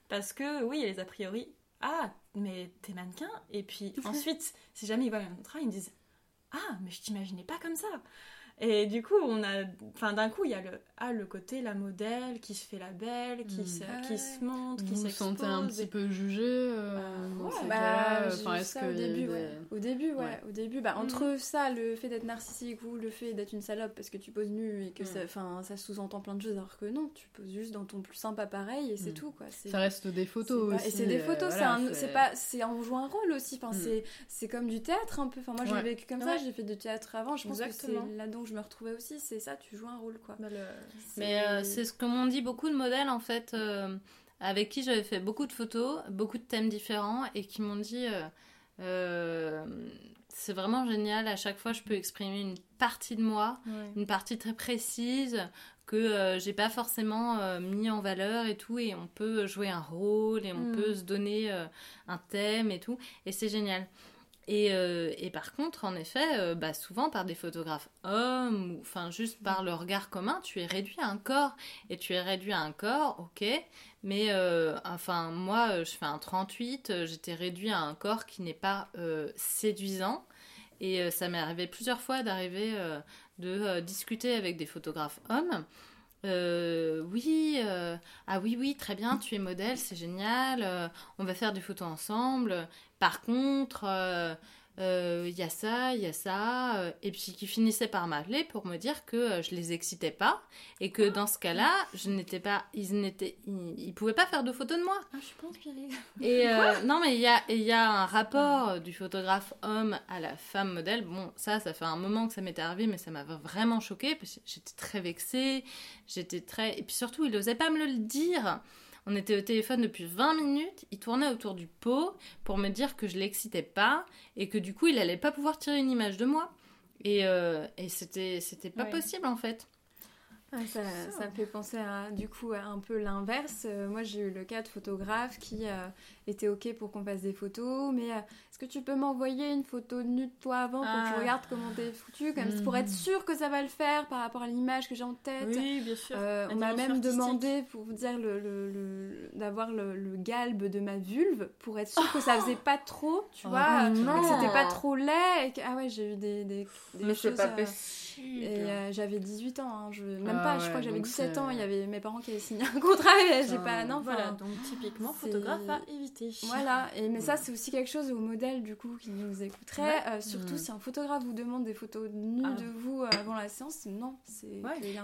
parce que oui, il y a les a priori. Ah, mais t'es mannequin. Et puis ensuite, si jamais ils voient mon travail, ils me disent ah, mais je t'imaginais pas comme ça. Et du coup, on a, enfin, d'un coup, il y a le, ah, le côté la modèle qui se fait la belle, qui, hmm. se, qui se montre, qui s'expose. Vous sentez un petit peu jugé euh, bah, ouais, bah, enfin, est-ce que au début, ouais. Au début, ouais. Au début, bah, entre hmm. ça, le fait d'être narcissique ou le fait d'être une salope parce que tu poses nu et que hmm. ça, enfin, ça sous-entend plein de choses, alors que non, tu poses juste dans ton plus simple appareil et c'est tout, quoi. Ça reste des photos aussi. Et c'est des photos, euh, c'est pas, c'est on joue un rôle aussi. Enfin, c'est, c'est comme du théâtre un peu. Enfin, moi, j'ai vécu comme ça. J'ai fait du théâtre avant. Je pense que c'est là-dedans que je me retrouvais aussi. C'est ça, tu joues un rôle, quoi. Bah, Mais euh, c'est ce que m'ont dit beaucoup de modèles, en fait, euh, avec qui j'avais fait beaucoup de photos, beaucoup de thèmes différents, et qui m'ont dit euh, c'est vraiment génial, à chaque fois je peux exprimer une partie de moi, une partie très précise que j'ai pas forcément mis en valeur et tout, et on peut jouer un rôle, et on mm. peut se donner un thème et tout, et c'est génial. Euh, et, par contre, en effet, euh, bah, souvent par des photographes hommes, ou enfin juste par le regard commun, tu es réduit à un corps. Et tu es réduit à un corps, ok, mais euh, enfin moi, je fais un 38, j'étais réduit à un corps qui n'est pas séduisant. Et ça m'est arrivé plusieurs fois d'arriver, de discuter avec des photographes hommes. oui, ah oui, oui, très bien, tu es modèle, c'est génial, on va faire des photos ensemble. Par contre, il euh, euh, y a ça, il y a ça, euh, et puis qui finissait par m'appeler pour me dire que je les excitais pas et que dans ce cas-là, je n'étais pas, ils n'étaient, ils, pouvaient pas faire de photos de moi. Ah, je pense Et non, mais il y a, il y a un rapport du photographe homme à la femme modèle. Bon, ça, ça fait un moment que ça m'est arrivé, mais ça m'a vraiment choquée parce que j'étais très vexée, j'étais très, et puis surtout, il n'osait pas me le dire. On était au téléphone depuis 20 minutes, il tournait autour du pot pour me dire que je l'excitais pas et que du coup il allait pas pouvoir tirer une image de moi. Et, euh, et c'était, c'était pas possible en fait. ça, ça, me fait penser à, du coup à un peu l'inverse. Euh, moi j'ai eu le cas de photographe qui euh, était ok pour qu'on fasse des photos, mais que tu peux m'envoyer une photo nue de toi avant pour que je ah. regarde comment t'es foutu, comme pour être hmm. sûr que ça va le faire par rapport à l'image que j'ai en tête. Oui, bien sûr. Euh, on m'a même demandé pour vous dire le, le, d'avoir le, galbe de ma vulve pour être sûr que ça faisait pas trop, tu oh vois, que c'était pas trop laid. Et que... Ah ouais, j'ai eu des, des, des Mais c'est pas euh. Et euh, j'avais 18 ans, hein, je... même ah pas, je crois que j'avais 17 ans, il y avait mes parents qui avaient signé un contrat j'ai pas. Non, voilà, donc typiquement photographe à éviter. Voilà, et, mais ça c'est aussi quelque chose au modèle du coup qui nous écouterait, euh, surtout mm. si un photographe vous demande des photos nues ah. de vous euh, avant la séance, non, c'est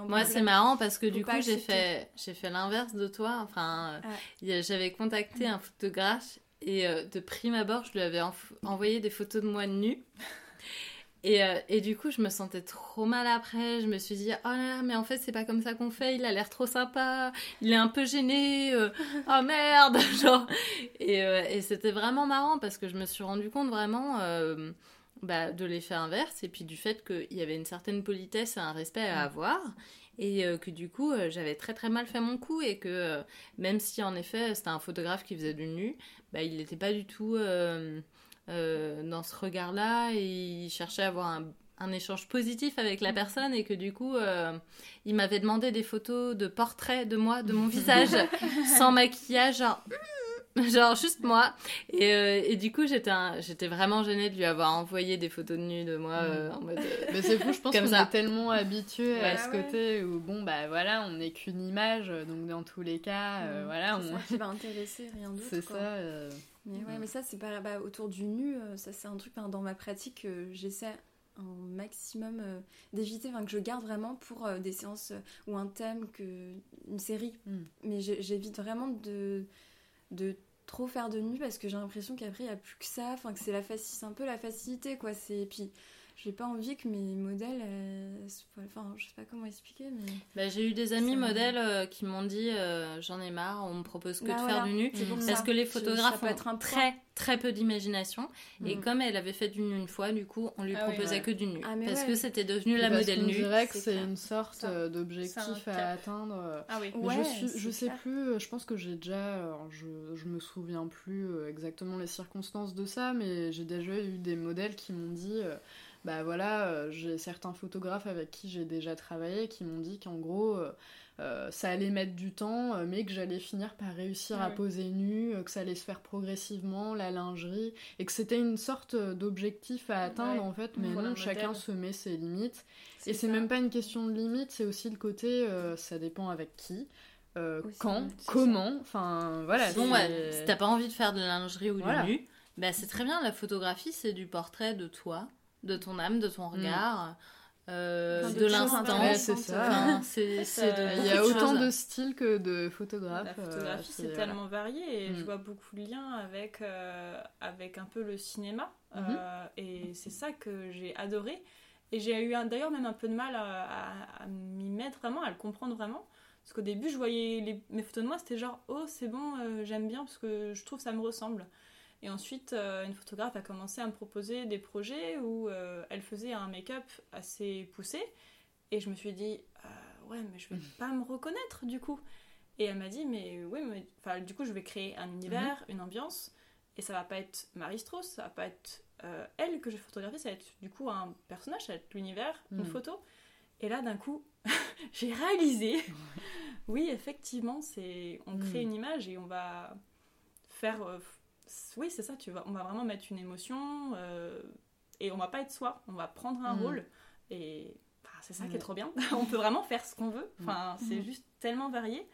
Moi c'est marrant parce que du coup j'ai fait j'ai fait l'inverse de toi, enfin j'avais contacté un photographe et euh, de prime abord je lui avais envoyé des photos de moi nue. Et, euh, et, du coup, je me sentais trop mal après. Je me suis dit, oh là, mais en fait, c'est pas comme ça qu'on fait. Il a l'air trop sympa. Il est un peu gêné. Euh, oh merde, genre. Et, euh, et c'était vraiment marrant parce que je me suis rendu compte vraiment bah, de l'effet inverse et puis du fait qu'il y avait une certaine politesse et un respect à avoir. Et que du coup, j'avais très très mal fait mon coup et que même si en effet c'était un photographe qui faisait du nu, bah, il n'était pas du tout euh, dans ce regard-là et il cherchait à avoir un, un, échange positif avec la personne et que du coup, euh, il m'avait demandé des photos de portraits de moi, de mon visage, sans maquillage, genre... genre juste moi. Et, euh, et du coup j'étais j'étais vraiment gênée de lui avoir envoyé des photos de nu de moi mm. en mode mais c'est fou je pense qu'on est tellement habitué à ce côté où bon bah voilà on n'est qu'une image donc dans tous les cas mm. voilà on ça qui va intéresser rien d'autre c'est ça mais ouais, mais ça, c'est pas bah, autour du nu, euh, ça c'est un truc dans ma pratique que j'essaie un maximum euh, d'éviter, enfin que je garde vraiment pour euh, des séances ou un thème, que une série. Mais j'évite vraiment de, de trop faire de nu parce que j'ai l'impression qu'après il n'y a plus que ça, enfin que c'est la un peu la facilité quoi. C'est puis j'ai pas envie que mes modèles, enfin, je sais pas comment expliquer, mais. Bah, j'ai eu des amis modèles euh, qui m'ont dit euh, j'en ai marre, on me propose que bah de faire du nu. Parce que les photographes ont très très peu d'imagination. Et mm. comme elle avait fait du nu une fois, du coup, on lui ah proposait que du nu. Ah, parce que c'était devenu la modèle nue. Dirais que c'est une sorte euh, d'objectif à atteindre. Ah oui. je, je sais plus, je pense que j'ai déjà, je, je me souviens plus exactement les circonstances de ça, mais j'ai déjà eu des modèles qui m'ont dit bah voilà, j'ai certains photographes avec qui j'ai déjà travaillé qui m'ont dit qu'en gros, euh, ça allait mettre du temps, euh, mais que j'allais finir par réussir ah à poser nu, euh, que ça allait se faire progressivement, la lingerie, et que c'était une sorte d'objectif à atteindre en fait, mais non, chacun se met ses limites. Et c'est même pas une question de limite, c'est aussi le côté, ça dépend avec qui. quand, comment, enfin voilà. Bon, si t'as pas envie de faire de la lingerie ou du nu, bah, c'est très bien. La photographie, c'est du portrait de toi, de ton âme, de ton mm. regard. Euh, de l'instant. c'est ça. Il y a autant de styles que de photographes. La photographie, euh, c'est tellement varié et je mm. vois beaucoup de liens avec, euh, avec un peu le cinéma. Mhm. et c'est ça que j'ai adoré. Et j'ai eu d'ailleurs même un peu de mal à, m'y mettre vraiment, à le comprendre vraiment. Parce qu'au début, je voyais les, mes photos de moi, c'était genre, oh, c'est bon, j'aime bien parce que je trouve que ça me ressemble. Et ensuite, euh, une photographe a commencé à me proposer des projets où euh, elle faisait un make-up assez poussé. Et je me suis dit, euh, ouais, mais je vais pas me reconnaître du coup. Et elle m'a dit, mais oui, mais enfin, du coup, je vais créer un univers, mhm. une ambiance. Et ça va pas être Marie Strauss, ça va pas être elle que je vais photographier, ça va être du coup un personnage, ça va être l'univers, une mhm. photo. Et là, d'un coup, j'ai réalisé, oui, effectivement, c'est on crée mhm. une image et on va faire oui, c'est ça, tu vas, on va vraiment mettre une émotion euh, et on va pas être soi, on va prendre un mm. rôle et c'est ça qui est trop bien. on peut vraiment faire ce qu'on veut, enfin, c'est mm. juste tellement varié.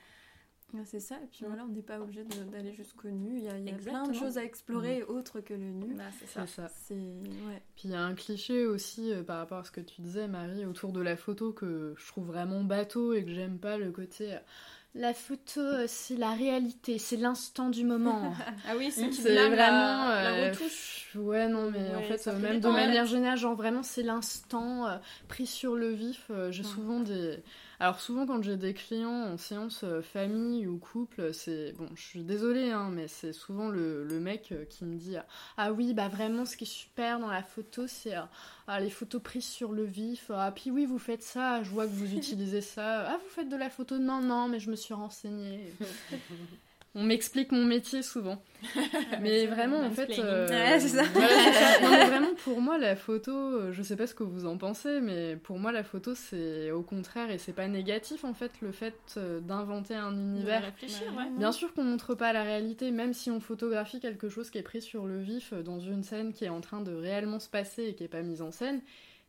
C'est ça, et puis voilà, on n'est pas obligé d'aller jusqu'au nu. Il y a, il y a plein de choses à explorer mm. autres que le nu. Bah, c'est ça. ça. Ouais. Puis il y a un cliché aussi euh, par rapport à ce que tu disais, Marie, autour de la photo que je trouve vraiment bateau et que j'aime pas le côté. La photo, euh, c'est la réalité, c'est l'instant du moment. ah oui, c'est vraiment la, euh, retouche. Ouais, non, mais en fait, même de manière générale, genre vraiment, c'est l'instant euh, pris sur le vif. j'ai souvent des alors souvent quand j'ai des clients en séance euh, famille ou couple, c'est bon, je suis désolée, hein, mais c'est souvent le, mec euh, qui me dit ah oui bah vraiment ce qui est super dans la photo c'est euh, ah, les photos prises sur le vif. Ah puis oui vous faites ça, je vois que vous utilisez ça. Ah vous faites de la photo Non non mais je me suis renseignée. on m'explique mon métier souvent. mais vraiment, en fait. Euh, ça. vraiment, pour moi, la photo, euh, je sais pas ce que vous en pensez, mais pour moi, la photo, c'est au contraire, et c'est pas négatif, en fait, le fait euh, d'inventer un univers. Réfléchir, Bien sûr qu'on montre pas la réalité, même si on photographie quelque chose qui est pris sur le vif dans une scène qui est en train de réellement se passer et qui est pas mise en scène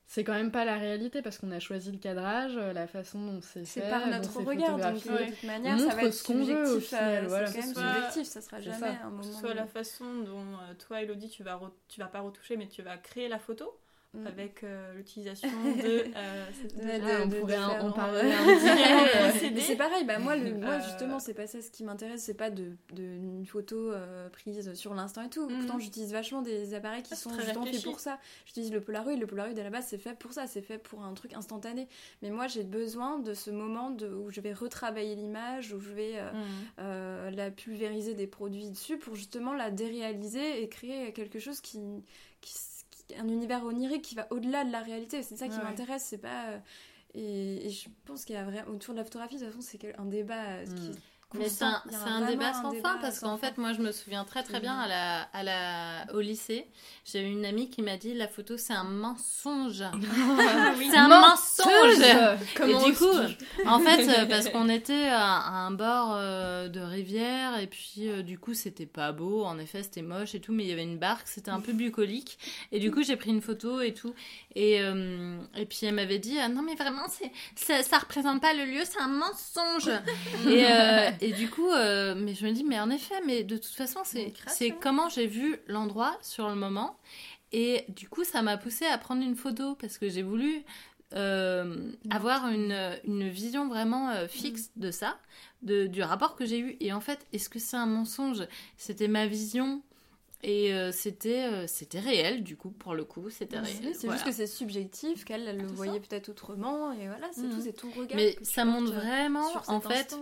c'est quand même pas la réalité parce qu'on a choisi le cadrage, euh, la façon dont c'est fait. C'est par notre regard, donc de toute manière, ça va être ce qu'on veut au final. Voilà. C'est quand même subjectif, ça sera jamais un moment. Soit la façon dont euh, toi, Elodie, tu vas, tu vas pas retoucher, mais tu vas créer la photo. Mm. avec euh, l'utilisation de, euh, on pourrait en, parler c'est pareil bah moi le, moi justement c'est pas ça ce qui m'intéresse c'est pas de, de, une photo euh, prise sur l'instant et tout. Mm. pourtant j'utilise vachement des appareils qui sont justement faits pour ça. J'utilise le Polaroid le Polaroid à la base c'est fait pour ça c'est fait pour un truc instantané. Mais moi j'ai besoin de ce moment de, où je vais retravailler l'image où je vais mm. la pulvériser des produits dessus pour justement la déréaliser et créer quelque chose qui, qui un univers onirique qui va au-delà de la réalité. C'est ça qui m'intéresse, c'est pas. Euh, et, je pense qu'il y a vraiment autour de la photographie, de toute façon, c'est un débat euh, qui, mm. Mais c'est un, débat sans fin parce qu'en fait, moi, je me souviens très très bien à la, à la, au lycée. J'avais une amie qui m'a dit la photo, c'est un mensonge. c'est un mensonge. et du coup, en fait, euh, parce qu'on était à, un bord euh, de rivière et puis euh, du coup, c'était pas beau. En effet, c'était moche et tout, mais il y avait une barque, c'était un peu bucolique. Et du coup, j'ai pris une photo et tout. Et, et puis, elle m'avait dit non, mais vraiment, c'est ça, représente pas le lieu, c'est un mensonge. et, et du coup, euh, mais je me dis, mais en effet, mais de toute façon, c'est, c'est comment j'ai vu l'endroit sur le moment. Et du coup, ça m'a poussé à prendre une photo parce que j'ai voulu euh, avoir une, une, vision vraiment euh, fixe mm. de ça, de, du rapport que j'ai eu. Et en fait, est-ce que c'est un mensonge? C'était ma vision. Et c'était c'était réel, du coup, pour le coup, c'était réel. C'est juste que c'est subjectif, qu'elle le voyait peut-être autrement, et voilà, c'est mm. tout, c'est tout regard. Mais ça montre vraiment, en fait,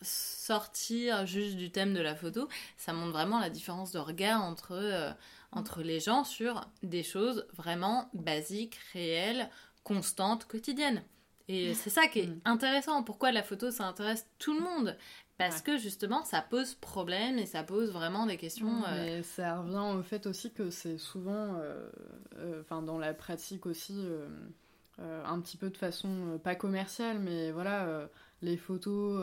sortir juste du thème de la photo, ça montre vraiment la différence de regard entre, euh, entre les gens sur des choses vraiment basiques, réelles, constantes, quotidiennes. Et c'est ça qui est mm. intéressant. Pourquoi la photo, ça intéresse tout le monde? Parce que justement ça pose problème et ça pose vraiment des questions. Mais ça revient au fait aussi que c'est souvent, enfin dans la pratique aussi, un petit peu de façon pas commerciale, mais voilà, les photos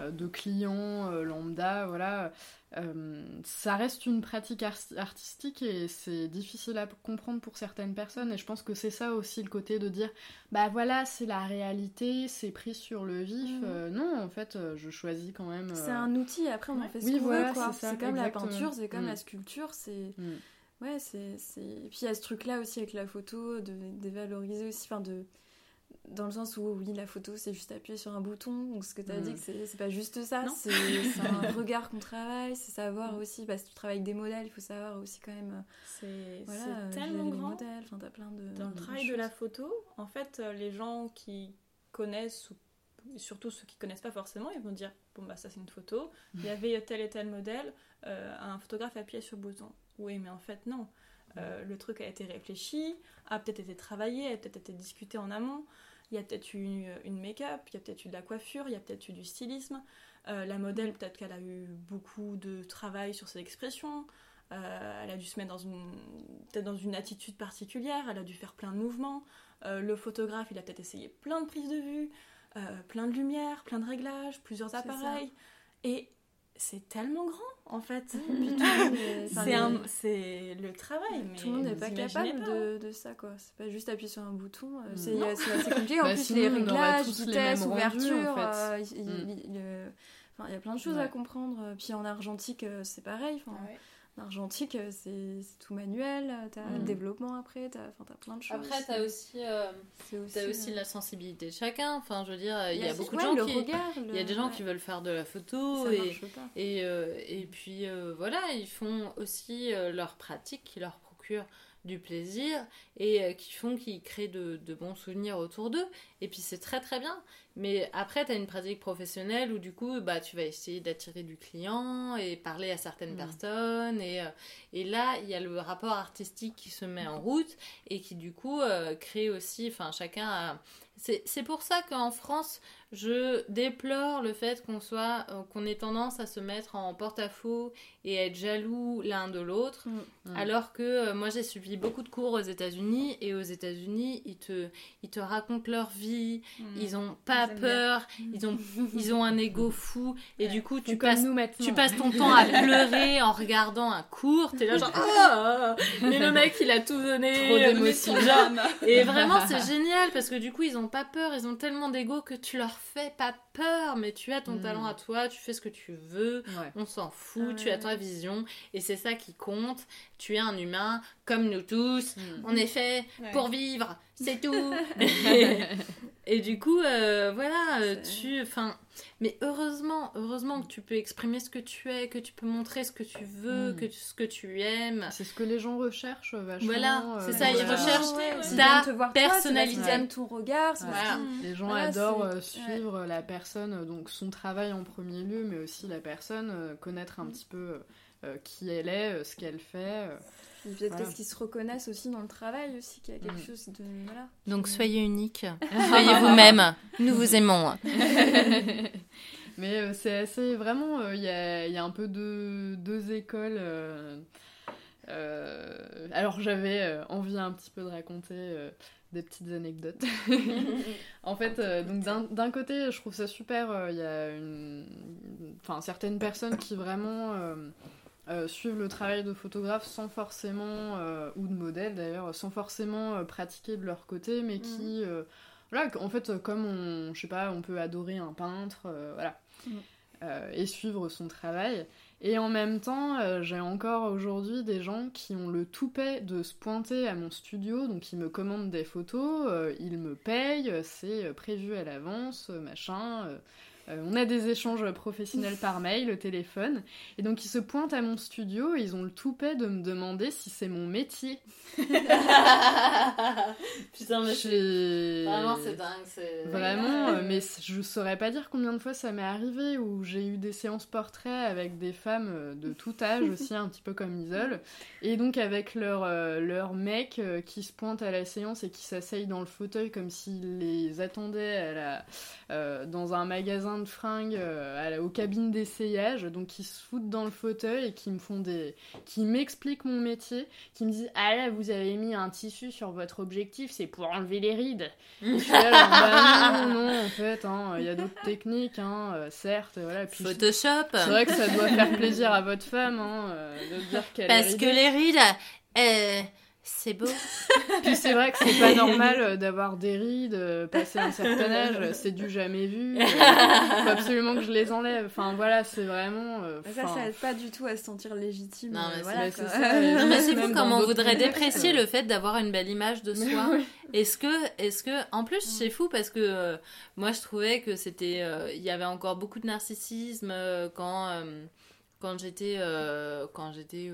euh, de clients euh, lambda, voilà. Euh, ça reste une pratique artistique et c'est difficile à comprendre pour certaines personnes et je pense que c'est ça aussi le côté de dire bah voilà c'est la réalité c'est pris sur le vif mhm. non en fait je choisis quand même c'est un outil après on en fait ce qu'on veut c'est comme la peinture c'est comme la mm. sculpture c'est mm. ouais c'est et puis il y a ce truc là aussi avec la photo de dévaloriser aussi enfin de dans le sens où oui la photo c'est juste appuyer sur un bouton donc ce que tu as dit mm. c'est pas juste ça c'est un regard qu'on travaille c'est savoir mm. aussi parce que tu travailles avec des modèles il faut savoir aussi quand même c'est voilà, tellement grand. modèles, as plein de, dans le travail de, la photo en fait euh, les gens qui connaissent ou surtout ceux qui connaissent pas forcément ils vont dire bon bah ça c'est une photo. Il y avait tel et tel modèle euh, un photographe appuyait sur le bouton. Oui mais en fait non. Euh, le truc a été réfléchi, a peut-être été travaillé, a peut-être été discuté en amont. Il y a peut-être eu une, make-up, il y a peut-être eu de la coiffure, il y a peut-être eu du stylisme. Euh, la modèle, peut-être qu'elle a eu beaucoup de travail sur ses expressions. Euh, elle a dû se mettre dans une, peut-être dans une attitude particulière, elle a dû faire plein de mouvements. le photographe, il a peut-être essayé plein de prises de vue, plein de lumière, plein de réglages, plusieurs appareils. Et c'est tellement grand en fait. c'est le travail. Mais tout le monde n'est pas capable de, de, ça quoi. C'est pas juste appuyer sur un bouton. Euh, c'est assez compliqué. En bah, plus, les réglages, vitesse, ouverture, euh, il y a plein de choses à comprendre. Puis en argentique, euh, c'est pareil. Enfin, L'argentique, euh, c'est tout manuel, t'as as le développement après, t'as as plein de choses. Après, t'as aussi, euh, aussi, as aussi la sensibilité de chacun. Enfin, je veux dire, il y a beaucoup de gens qui. Il y a des gens qui veulent faire de la photo et, et, euh, et, puis voilà, ils font aussi leur pratique qui leur procure du plaisir et qui font qu'ils créent de, de, bons souvenirs autour d'eux. Et puis c'est très très bien. Mais après, tu as une pratique professionnelle où du coup, bah, tu vas essayer d'attirer du client et parler à certaines mm. personnes. Et, euh, et là, il y a le rapport artistique qui se met en route et qui du coup euh, crée aussi, enfin chacun a, c'est pour ça qu'en France, je déplore le fait qu'on soit, euh, qu'on ait tendance à se mettre en porte-à-faux et à être jaloux l'un de l'autre, mm. Mm. alors que moi j'ai suivi beaucoup de cours aux États-Unis et aux États-Unis ils te, ils te racontent leur vie, mm. ils ont pas peur, ils ont, ils ont un ego fou. Et du coup tu passes, tu passes ton temps à pleurer en regardant un cours, t'es là genre ah, mais le mec il a tout donné, trop d'émotions, et vraiment c'est génial parce que du coup ils ont pas peur, ils ont tellement d'ego que tu leur fais pas peur, mais tu as ton hmm. talent à toi, tu fais ce que tu veux, on s'en fout, tu as ta vision, et c'est ça qui compte. Tu es un humain comme nous tous, hmm. on est fait pour vivre, c'est tout. et, du coup, euh, voilà, euh, tu, enfin, mais heureusement, heureusement que tu peux exprimer ce que tu es, que tu peux montrer ce que tu veux, hmm. que ce que tu aimes. C'est ce que les gens recherchent vachement. Voilà, euh, c'est ça, ils recherchent ta personnalité, ton regard. Les gens adorent suivre la personne, donc son travail en premier lieu, mais aussi la personne, connaître un petit peu qui elle est, ce qu'elle fait. Peut-être qu'est-ce qu'ils se reconnaissent aussi dans le travail aussi, qu'il y a quelque mm. chose de... Voilà. Donc soyez unique, soyez vous-même, nous vous aimons. Mais euh, c'est assez... Vraiment, euh, il y, a, y, a, un peu de, deux écoles. Euh, alors j'avais envie un petit peu de raconter des petites anecdotes. en fait, donc d'un côté, je trouve ça super. Il y a une, enfin certaines personnes qui vraiment euh, suivre le travail de photographe sans forcément, euh, ou de modèle d'ailleurs, sans forcément euh, pratiquer de leur côté, mais qui, mm. voilà, en fait, comme on, je sais pas, on peut adorer un peintre, voilà, mm. et suivre son travail. Et en même temps, j'ai encore aujourd'hui des gens qui ont le toupet de se pointer à mon studio, donc ils me commandent des photos, ils me payent, c'est prévu à l'avance, machin. Euh, on a des échanges professionnels par mail, au téléphone. Et donc, ils se pointent à mon studio et ils ont le toupet de me demander si c'est mon métier. Putain, mais c'est... Vraiment, c'est dingue. Vraiment, euh, mais je saurais pas dire combien de fois ça m'est arrivé où j'ai eu des séances portraits avec des femmes euh, de tout âge aussi, un petit peu comme Isole. Et donc, avec leur, leur mec qui se pointe à la séance et qui s'asseyent dans le fauteuil comme s'ils les attendaient à la, dans un magasin de fringues euh, aux cabines d'essayage, donc qui se foutent dans le fauteuil et qui me font des, qui m'expliquent mon métier, qui me disent ah là vous avez mis un tissu sur votre objectif, c'est pour enlever les rides. je suis là, bah, non, non en fait, hein, il y a d'autres techniques, hein, euh, certes, voilà. Puis Photoshop. C'est vrai que ça doit faire plaisir à votre femme hein, de dire qu'elle. Parce que les rides. C'est beau. Puis c'est vrai que c'est pas normal euh, d'avoir des rides euh, passé un certain âge, c'est du jamais vu. Il faut absolument que je les enlève. Enfin voilà, c'est vraiment. Euh, ça, ça aide pas du tout à se sentir légitime. Non, mais voilà, c'est ça. mais c'est fou comme on voudrait déprécier le fait d'avoir une belle image de soi. Est-ce que, est-ce que, en plus, c'est fou parce que moi je trouvais que c'était, il y avait encore beaucoup de narcissisme quand, quand j'étais, quand j'étais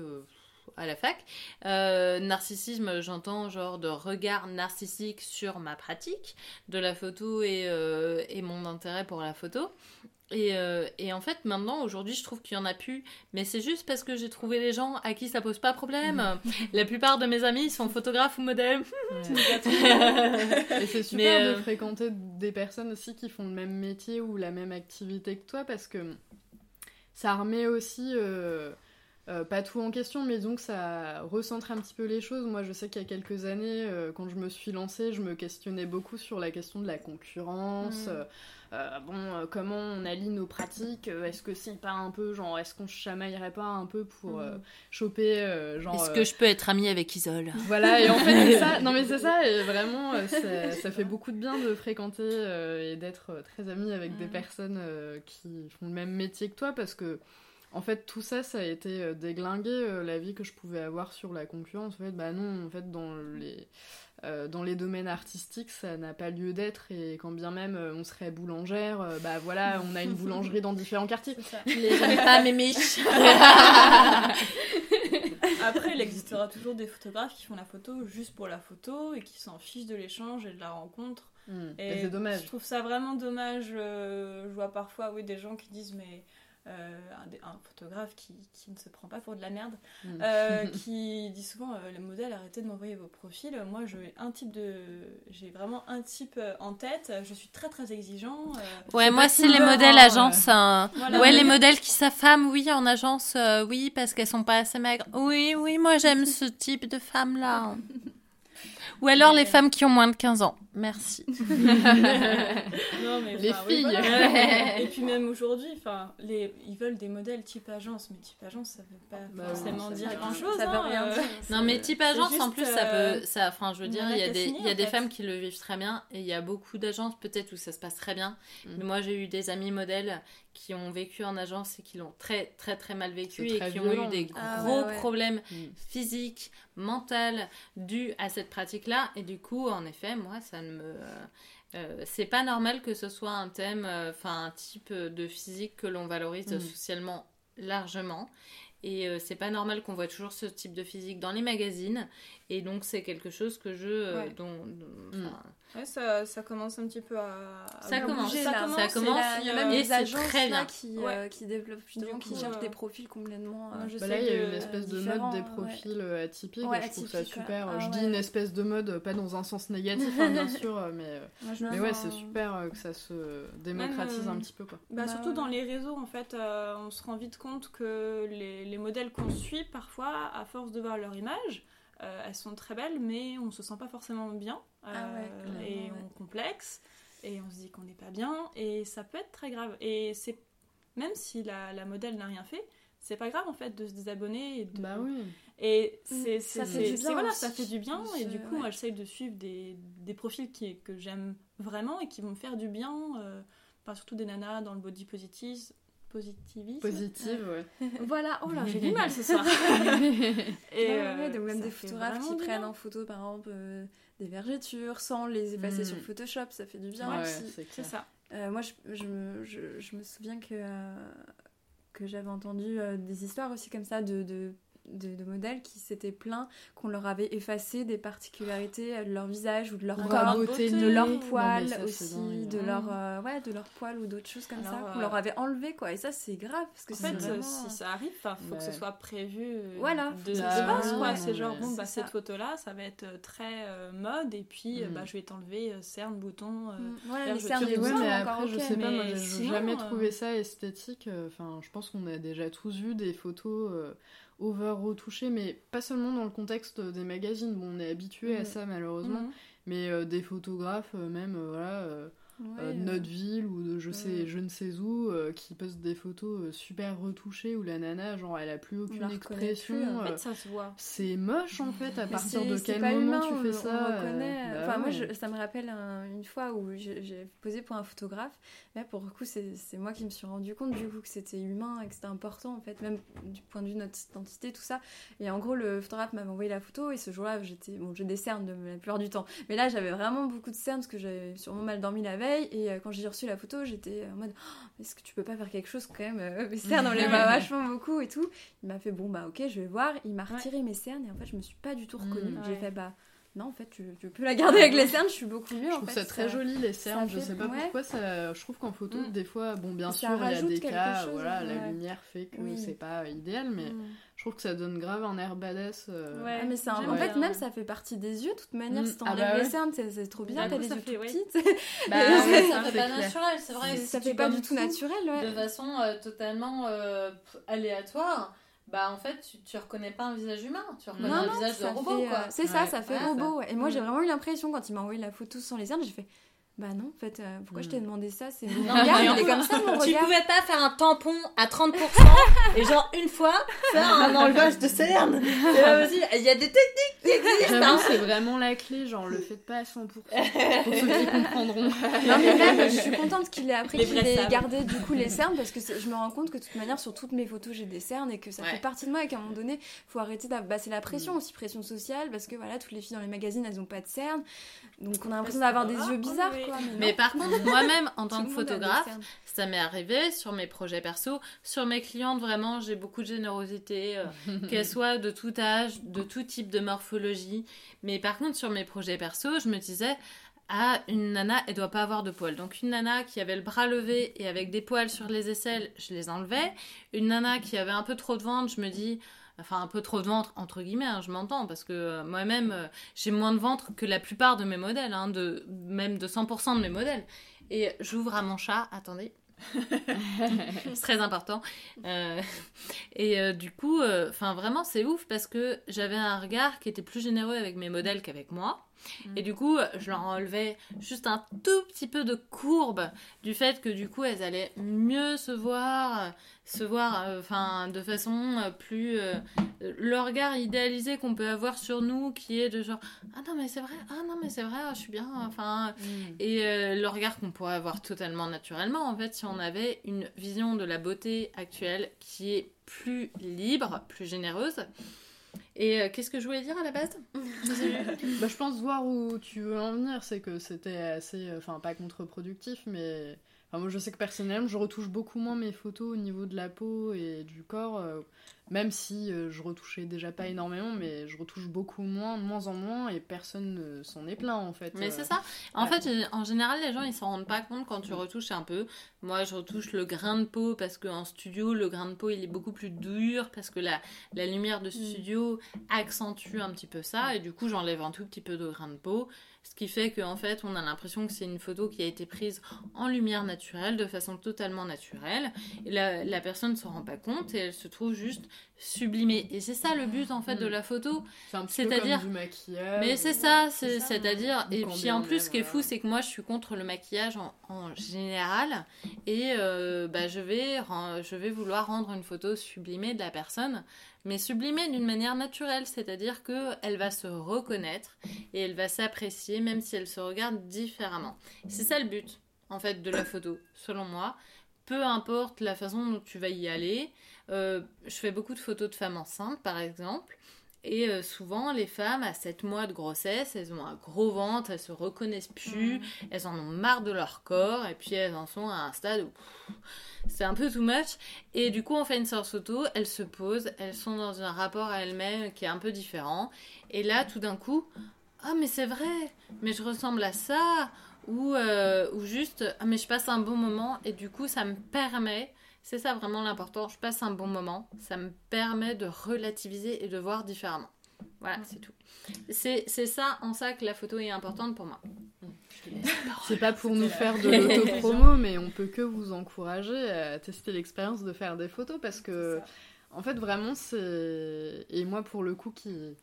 à la fac. Euh, narcissisme, j'entends genre de regard narcissique sur ma pratique de la photo et, euh, et mon intérêt pour la photo. Et, euh, et, en fait, maintenant, aujourd'hui, je trouve qu'il y en a plus. Mais c'est juste parce que j'ai trouvé des gens à qui ça pose pas problème. la plupart de mes amis sont photographes ou modèles. et c'est super de fréquenter des personnes aussi qui font le même métier ou la même activité que toi parce que ça remet aussi euh, pas tout en question, mais donc ça recentre un petit peu les choses. Moi, je sais qu'il y a quelques années, euh, quand je me suis lancée, je me questionnais beaucoup sur la question de la concurrence. Mm. Euh, bon, comment on allie nos pratiques? Est-ce que c'est pas un peu, genre, est-ce qu'on se chamaillerait pas un peu pour mm. choper, genre... Est-ce que je peux être amie avec Isole? Voilà, et en fait, c'est ça. Non, mais c'est ça, et vraiment, ça, ça, fait beaucoup de bien de fréquenter et d'être très amie avec des mm. personnes qui font le même métier que toi, parce que en fait, tout ça, ça a été euh, déglingué, euh, la vie que je pouvais avoir sur la concurrence. En fait, bah non, en fait, dans les, euh, dans les domaines artistiques, ça n'a pas lieu d'être. Et quand bien même on serait boulangère, bah voilà, on a une boulangerie dans différents quartiers. Les pas mémé. Après, il existera toujours des photographes qui font la photo juste pour la photo et qui s'en fichent de l'échange et de la rencontre. Hmm. et c'est dommage. Je trouve ça vraiment dommage. je vois parfois oui, des gens qui disent mais euh, un, photographe qui, qui, ne se prend pas pour de la merde, mm. euh, qui dit souvent euh, les modèles arrêtez de m'envoyer vos profils. Moi, j'ai un type de, j'ai vraiment un type en tête. Je suis très très exigeant. ouais, moi c'est les modèles agence. Hein. ouais, les modèles qui s'affament, oui, en agence, oui, parce qu'elles sont pas assez maigres. Oui, oui, moi j'aime ce type de femme là. Ou alors les femmes qui ont moins de 15 ans. Merci. non, mais, les filles. Et puis même aujourd'hui, enfin, les... ils veulent des modèles type agence, mais type agence, ça veut pas bah forcément dire grand-chose. Ça veut hein, rien euh. dire. Non, mais type agence, en plus, ça peut, ça, enfin, je veux dire, il y a des, il y a des femmes qui le vivent très bien, et il y a beaucoup d'agences peut-être où ça se passe très bien. Mm. Mais moi, j'ai eu des amis modèles qui ont vécu en agence et qui l'ont très très très mal vécu et qui ont eu des ah gros problèmes mm. physiques, mentaux dus à cette pratique-là. Et du coup, en effet, moi, ça ne me... Euh, c'est pas normal que ce soit un thème, euh, enfin un type de physique que l'on valorise mm. socialement largement. Et euh, c'est pas normal qu'on voit toujours ce type de physique dans les magazines. Et donc c'est quelque chose que je... dont, mm. Ouais, ça, ça, commence un petit peu à. Ça, commence, ça, commence, ça commence. Il y a même des agences là, qui, euh, qui développent justement, qui cherchent des profils complètement. Euh, bah là, il y a une espèce de mode des profils euh, atypiques. et je trouve ça super. Ah je dis une espèce de mode, pas dans un sens négatif, hein, bien sûr, mais, mais ouais, c'est super que ça se démocratise un petit peu. Quoi. Bah, bah surtout dans les réseaux, en fait, on se rend vite compte que les, les modèles qu'on suit, parfois, à force de voir leur image, euh, elles sont très belles, mais on se sent pas forcément bien. Ah euh, et on complexe. Et on se dit qu'on n'est pas bien. Et ça peut être très grave. Et c'est même si la, la modèle n'a rien fait, c'est pas grave en fait de se désabonner. Et de... Bah oui. Et c'est, ça fait du bien. Voilà, ça fait du bien. Et du coup, moi, j'essaye de suivre des, des profils qui, que j'aime vraiment et qui vont me faire du bien. Euh, surtout des nanas dans le body positive, positivisme. Positive, ouais. voilà, oh là, j'ai du mal ce soir. et euh, même des photographes qui prennent en photo, par exemple, euh, des vergetures sans les effacer sur hmm. Photoshop, ça fait du bien aussi. C'est ça. Euh, moi, je, je, me, je, me souviens que, que j'avais entendu des histoires aussi comme ça de, de de, modèles qui s'étaient plaints qu'on leur avait effacé des particularités de leur visage ou de leur corps, de leur poils aussi, de leur euh, ouais, de leur poils ou d'autres choses comme ça qu'on leur avait enlevé quoi. Et ça c'est grave parce que en fait si ça arrive, il faut que ce soit prévu. Voilà. De, base quoi. C'est genre bon bah cette photo là, ça va être très mode et puis bah mm. je vais t'enlever cernes, boutons. Voilà les cernes, mais après je sais pas, moi j'ai jamais trouvé ça esthétique. Enfin je pense qu'on a déjà tous vu des photos euh, over retouchées, mais pas seulement dans le contexte des magazines. Bon, on est habitué à mm. ça malheureusement, mm. mais euh, des photographes, euh, même, voilà euh, de notre ville ou de je sais je ne sais où euh, qui poste des photos euh, super retouchées où la nana genre elle a plus aucune expression en fait ça se voit. c'est moche en fait à partir de quel moment tu fais ça bah enfin moi ça me rappelle une fois où j'ai posé pour un photographe. Là pour le coup c'est moi qui me suis rendu compte du coup que c'était humain et que c'était important en fait même du point de vue de notre identité tout ça. Et en gros le photographe m'avait envoyé la photo et ce jour-là j'étais bon j'ai des cernes de la plupart du temps. Mais là j'avais vraiment beaucoup de cernes parce que j'avais sûrement mal dormi la veille et euh, quand j'ai reçu la photo, j'étais en mode oh, est-ce que tu peux pas faire quelque chose quand même euh, Mes cernes, on les voit vachement beaucoup et tout. Il m'a fait bon, bah ok, je vais voir. Il m'a retiré mes cernes et en fait, je me suis pas du tout reconnue. J'ai fait bah non, en fait, tu, peux la garder avec les cernes, je suis beaucoup mieux. Je trouve ça très joli, les cernes. Je sais pas pourquoi, ça, je trouve qu'en photo, mm. des fois, bon, bien sûr, il y a des cas, voilà, la lumière fait que c'est pas idéal, mais mm. je trouve que ça donne grave un air badass. Euh, ouais, mais c'est en fait, même ça fait partie des yeux, de toute manière. Mm. Si t'enlèves ah bah les cernes, c'est trop bien, t'as les yeux tout petites. Bah, ça fait pas naturel, c'est vrai. Ça fait pas du tout naturel, De façon euh, totalement euh, aléatoire bah en fait tu, tu reconnais pas un visage humain, tu reconnais un visage de robot quoi. c'est ça, ça fait robot. Et moi j'ai vraiment eu l'impression quand il m'a envoyé la photo sans les cernes, j'ai fait bah non, en fait, euh, pourquoi je t'ai hmm. demandé ça? C'est mon regard, il est comme ça, mon regard. Tu pouvais pas faire un tampon à 30% et genre une fois faire un enlevage de cernes. Il y a des techniques qui existent. Hein. C'est vraiment la clé, genre le faites pas à 100% pour ceux qui comprendront. Non mais même, je suis contente qu'il ait appris qu'il ait gardé du coup les cernes parce que je me rends compte que de toute manière sur toutes mes photos j'ai des cernes et que ça fait partie de moi et qu'à un moment donné, faut arrêter c'est la pression hmm. aussi, pression sociale parce que voilà, toutes les filles dans les magazines elles ont pas de cernes donc on a l'impression d'avoir des yeux bizarres mais, par contre, moi-même, en tant que photographe, ça m'est arrivé sur mes projets perso, sur mes clientes, vraiment, j'ai beaucoup de générosité, euh, qu'elles soient de tout âge, de tout type de morphologie. Mais par contre, sur mes projets perso, je me disais, ah, une nana, elle doit pas avoir de poils. Donc une nana qui avait le bras levé et avec des poils sur les aisselles, je les enlevais. Une nana qui avait un peu trop de ventre, je me dis, enfin un peu trop de ventre entre guillemets, hein, je m'entends parce que euh, moi-même euh, j'ai moins de ventre que la plupart de mes modèles, hein, de même de 100% de mes modèles. Et j'ouvre à mon chat, attendez. c'est très important. Euh, et du coup, enfin vraiment c'est ouf parce que j'avais un regard qui était plus généreux avec mes modèles qu'avec moi. Mm. Et du coup, je leur enlevais juste un tout petit peu de courbe du fait que du coup, elles allaient mieux se voir, se voir euh, enfin de façon euh, plus euh, le regard idéalisé qu'on peut avoir sur nous qui est de genre ah non mais c'est vrai ah non mais c'est vrai je suis bien enfin mm. et le regard qu'on pourrait avoir totalement naturellement en fait si on avait une vision de la beauté actuelle qui est plus libre plus généreuse et euh, qu'est-ce que je voulais dire à la base? Bah, Je pense voir où tu veux en venir, c'est que c'était assez, enfin pas contre-productif, mais moi je sais que personnellement je retouche beaucoup moins mes photos au niveau de la peau et du corps. Euh, même si euh, je retouchais déjà pas énormément, mais je retouche beaucoup moins, de moins en moins, et personne ne s'en est plein en fait. Mais c'est ça. En fait, en général, les gens ils s'en rendent pas compte quand tu retouches un peu. Moi, je retouche le grain de peau parce qu'en studio, le grain de peau il est beaucoup plus dur parce que la, la lumière de mm. studio accentue un petit peu ça, et du coup, j'enlève un tout petit peu de grain de peau. Ce qui fait qu'en fait, on a l'impression que c'est une photo qui a été prise en lumière naturelle, de façon totalement naturelle. Et la, la personne ne s'en rend pas compte et elle se trouve juste sublimée. Et c'est ça le but en fait de mm. la photo. C'est-à-dire. du maquillage. Mais c'est ça, c'est-à-dire. Et puis en plus, ce qui est fou, c'est que moi je suis contre le maquillage en, général. Et euh, bah, je, vais, je vais vouloir rendre une photo sublimée de la personne mais sublimée d'une manière naturelle, c'est-à-dire qu'elle va se reconnaître et elle va s'apprécier même si elle se regarde différemment. C'est ça le but, en fait, de la photo, selon moi. Peu importe la façon dont tu vas y aller. Euh, je fais beaucoup de photos de femmes enceintes, par exemple. Et euh, souvent, les femmes, à 7 mois de grossesse, elles ont un gros ventre, elles se reconnaissent plus, mm. elles en ont marre de leur corps, et puis elles en sont à un stade où c'est un peu too much. Et du coup, on fait une séance photo, elles se posent, elles sont dans un rapport à elles-mêmes qui est un peu différent. Et là, tout d'un coup, ah, mais c'est vrai, mais je ressemble à ça, ou, euh, ou juste, ah, mais je passe un bon moment, et du coup, ça me permet c'est ça vraiment l'important. Je passe un bon moment. Ça me permet de relativiser et de voir différemment. Voilà, c'est tout. C'est ça, en ça, que la photo est importante pour moi. C'est pas pour nous faire de l'auto-promo, mais on peut que vous encourager à tester l'expérience de faire des photos parce que en fait, vraiment, c'est. Et moi, pour le coup, qui.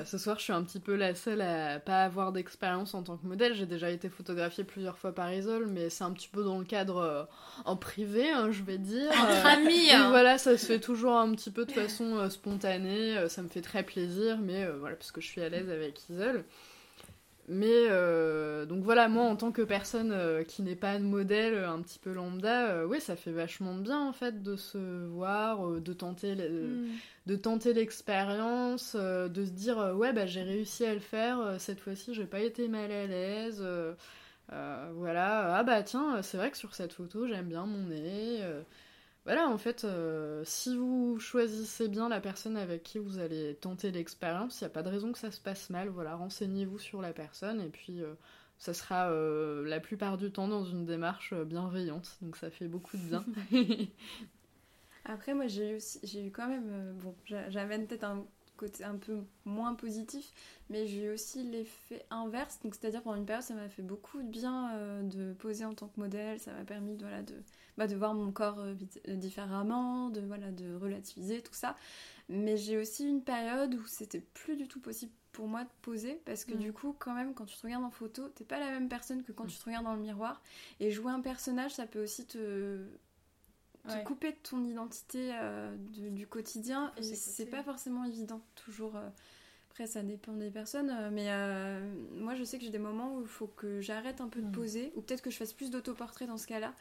Euh, ce soir, je suis un petit peu la seule à pas avoir d'expérience en tant que modèle. J'ai déjà été photographiée plusieurs fois par Isol, mais c'est un petit peu dans le cadre euh, en privé, hein, je vais dire. Entre amis hein. Voilà, ça se fait toujours un petit peu de façon euh, spontanée. ça me fait très plaisir, mais voilà, parce que je suis à l'aise avec Isol. Mais euh, donc voilà, moi en tant que personne euh, qui n'est pas de modèle, euh, un petit peu lambda, oui, ça fait vachement de bien en fait de se voir, de tenter mm. de tenter l'expérience, de se dire ouais bah j'ai réussi à le faire cette fois-ci, j'ai pas été mal à l'aise. voilà, ah bah tiens, c'est vrai que sur cette photo j'aime bien mon nez voilà, en fait, euh, si vous choisissez bien la personne avec qui vous allez tenter l'expérience, il n'y a pas de raison que ça se passe mal. Voilà, renseignez-vous sur la personne et puis euh, ça sera euh, la plupart du temps dans une démarche bienveillante. Donc ça fait beaucoup de bien. Après, moi, j'ai eu, j'ai eu quand même. bon, j'amène peut-être un côté un peu moins positif, mais j'ai eu aussi l'effet inverse. Donc, c'est-à-dire pendant une période, ça m'a fait beaucoup de bien de poser en tant que modèle. Ça m'a permis voilà, de bah, de voir mon corps euh, euh, différemment, de, voilà, de relativiser tout ça. Mais j'ai aussi une période où c'était plus du tout possible pour moi de poser parce que mm. du coup quand même quand tu te regardes en photo t'es pas la même personne que quand mm. tu te regardes dans le miroir et jouer un personnage ça peut aussi te, couper de ton identité euh, du quotidien et c'est pas forcément évident toujours après ça dépend des personnes mais moi je sais que j'ai des moments où il faut que j'arrête un peu de mm. poser ou peut-être que je fasse plus d'autoportrait dans ce cas là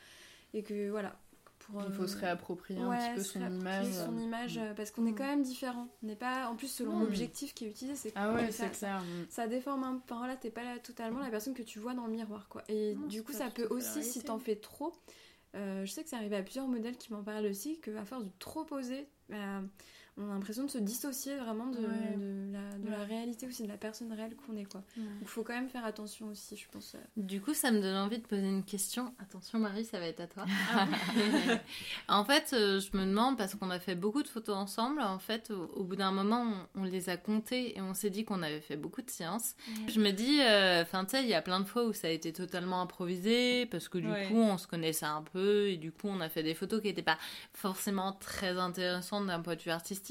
et que voilà. Pour, il faut se euh, réapproprier un petit peu son image. son image mm. parce qu'on est quand même différent. On n'est pas, en plus selon l'objectif qui est utilisé, c'est ah ouais, ça, clair. Ça, déforme un peu. Là, t'es pas là, totalement la personne que tu vois dans le miroir, quoi. Et du coup, ça peut aussi, si t'en fais trop, euh, je sais que c'est arrivé à plusieurs modèles qui m'en parlent aussi, qu'à force de trop poser, bah, on a l'impression de se dissocier vraiment de, de, la, réalité aussi, de la personne réelle qu'on est. quoi. Donc il faut quand même faire attention aussi, je pense. Euh. Du coup, ça me donne envie de poser une question. Attention Marie, ça va être à toi. Ah en fait, euh, je me demande, parce qu'on a fait beaucoup de photos ensemble, en fait, au, bout d'un moment, on, les a comptées et on s'est dit qu'on avait fait beaucoup de séances. Je me dis, euh, enfin tu sais, il y a plein de fois où ça a été totalement improvisé, parce que du coup, on se connaissait un peu et du coup, on a fait des photos qui n'étaient pas forcément très intéressantes d'un point de vue artistique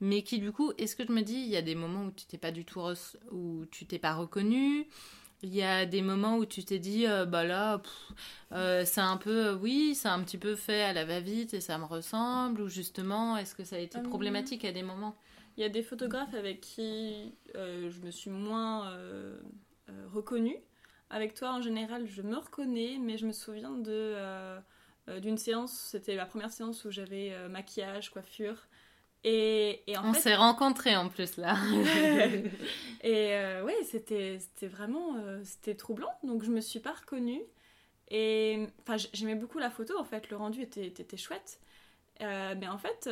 mais qui du coup, est-ce que je me dis, il y a des moments où tu t'es pas du tout, où tu t'es pas reconnu, il y a des moments où tu t'es dit, euh, bah là, euh, c'est un peu, euh, oui, c'est un petit peu fait à la va-vite et ça me ressemble, ou justement, est-ce que ça a été problématique à des moments? Il y a des photographes avec qui je me suis moins reconnue. Avec toi, en général, je me reconnais, mais je me souviens de d'une séance, c'était la première séance où j'avais maquillage, coiffure, et, et on s'est rencontrés en plus là. et euh, ouais, c'était vraiment euh, c'était troublant. Donc je me suis pas reconnue. Et enfin, j'aimais beaucoup la photo en fait. Le rendu était, était, chouette. Euh, mais en fait,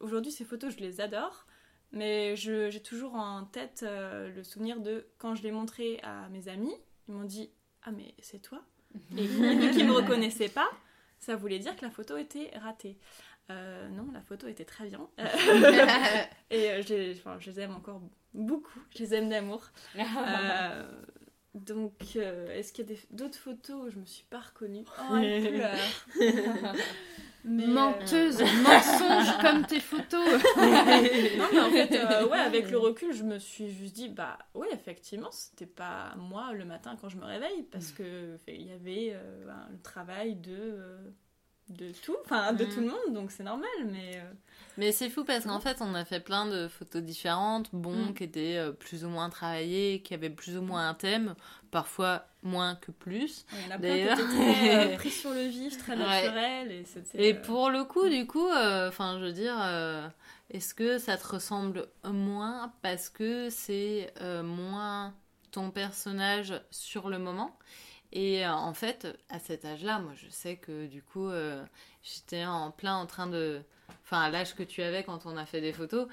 aujourd'hui, ces photos, je les adore. Mais j'ai toujours en tête le souvenir de quand je l'ai montré à mes amis. Ils m'ont dit Ah, mais c'est toi Et vu qu'ils me reconnaissaient pas, ça voulait dire que la photo était ratée. Euh, non, la photo était très bien. et euh, je les aime encore beaucoup. Je les aime d'amour. Euh, donc, est-ce qu'il y a d'autres photos où je me suis pas reconnue? Oh, elle Menteuse, mensonge comme tes photos. non, mais en fait, ouais, avec le recul, je me suis juste dit, bah, ouais, effectivement, c'était pas moi le matin quand je me réveille, parce mm. que il y avait le travail de de tout, enfin de tout le mm. monde, donc c'est normal, mais... Euh, mais c'est fou parce qu'en fait on a fait plein de photos différentes, bon, mm. qui étaient euh, plus ou moins travaillées, qui avaient plus ou moins un thème, parfois moins que plus. Il y en a plein qui très pris sur le vif, très naturel. Et, et pour le coup, du coup, enfin, je veux dire, est-ce que ça te ressemble moins parce que c'est moins ton personnage sur le moment et euh, en fait, à cet âge-là, moi, je sais que du coup, euh, j'étais en plein en train de. Enfin, à l'âge que tu avais quand on a fait des photos,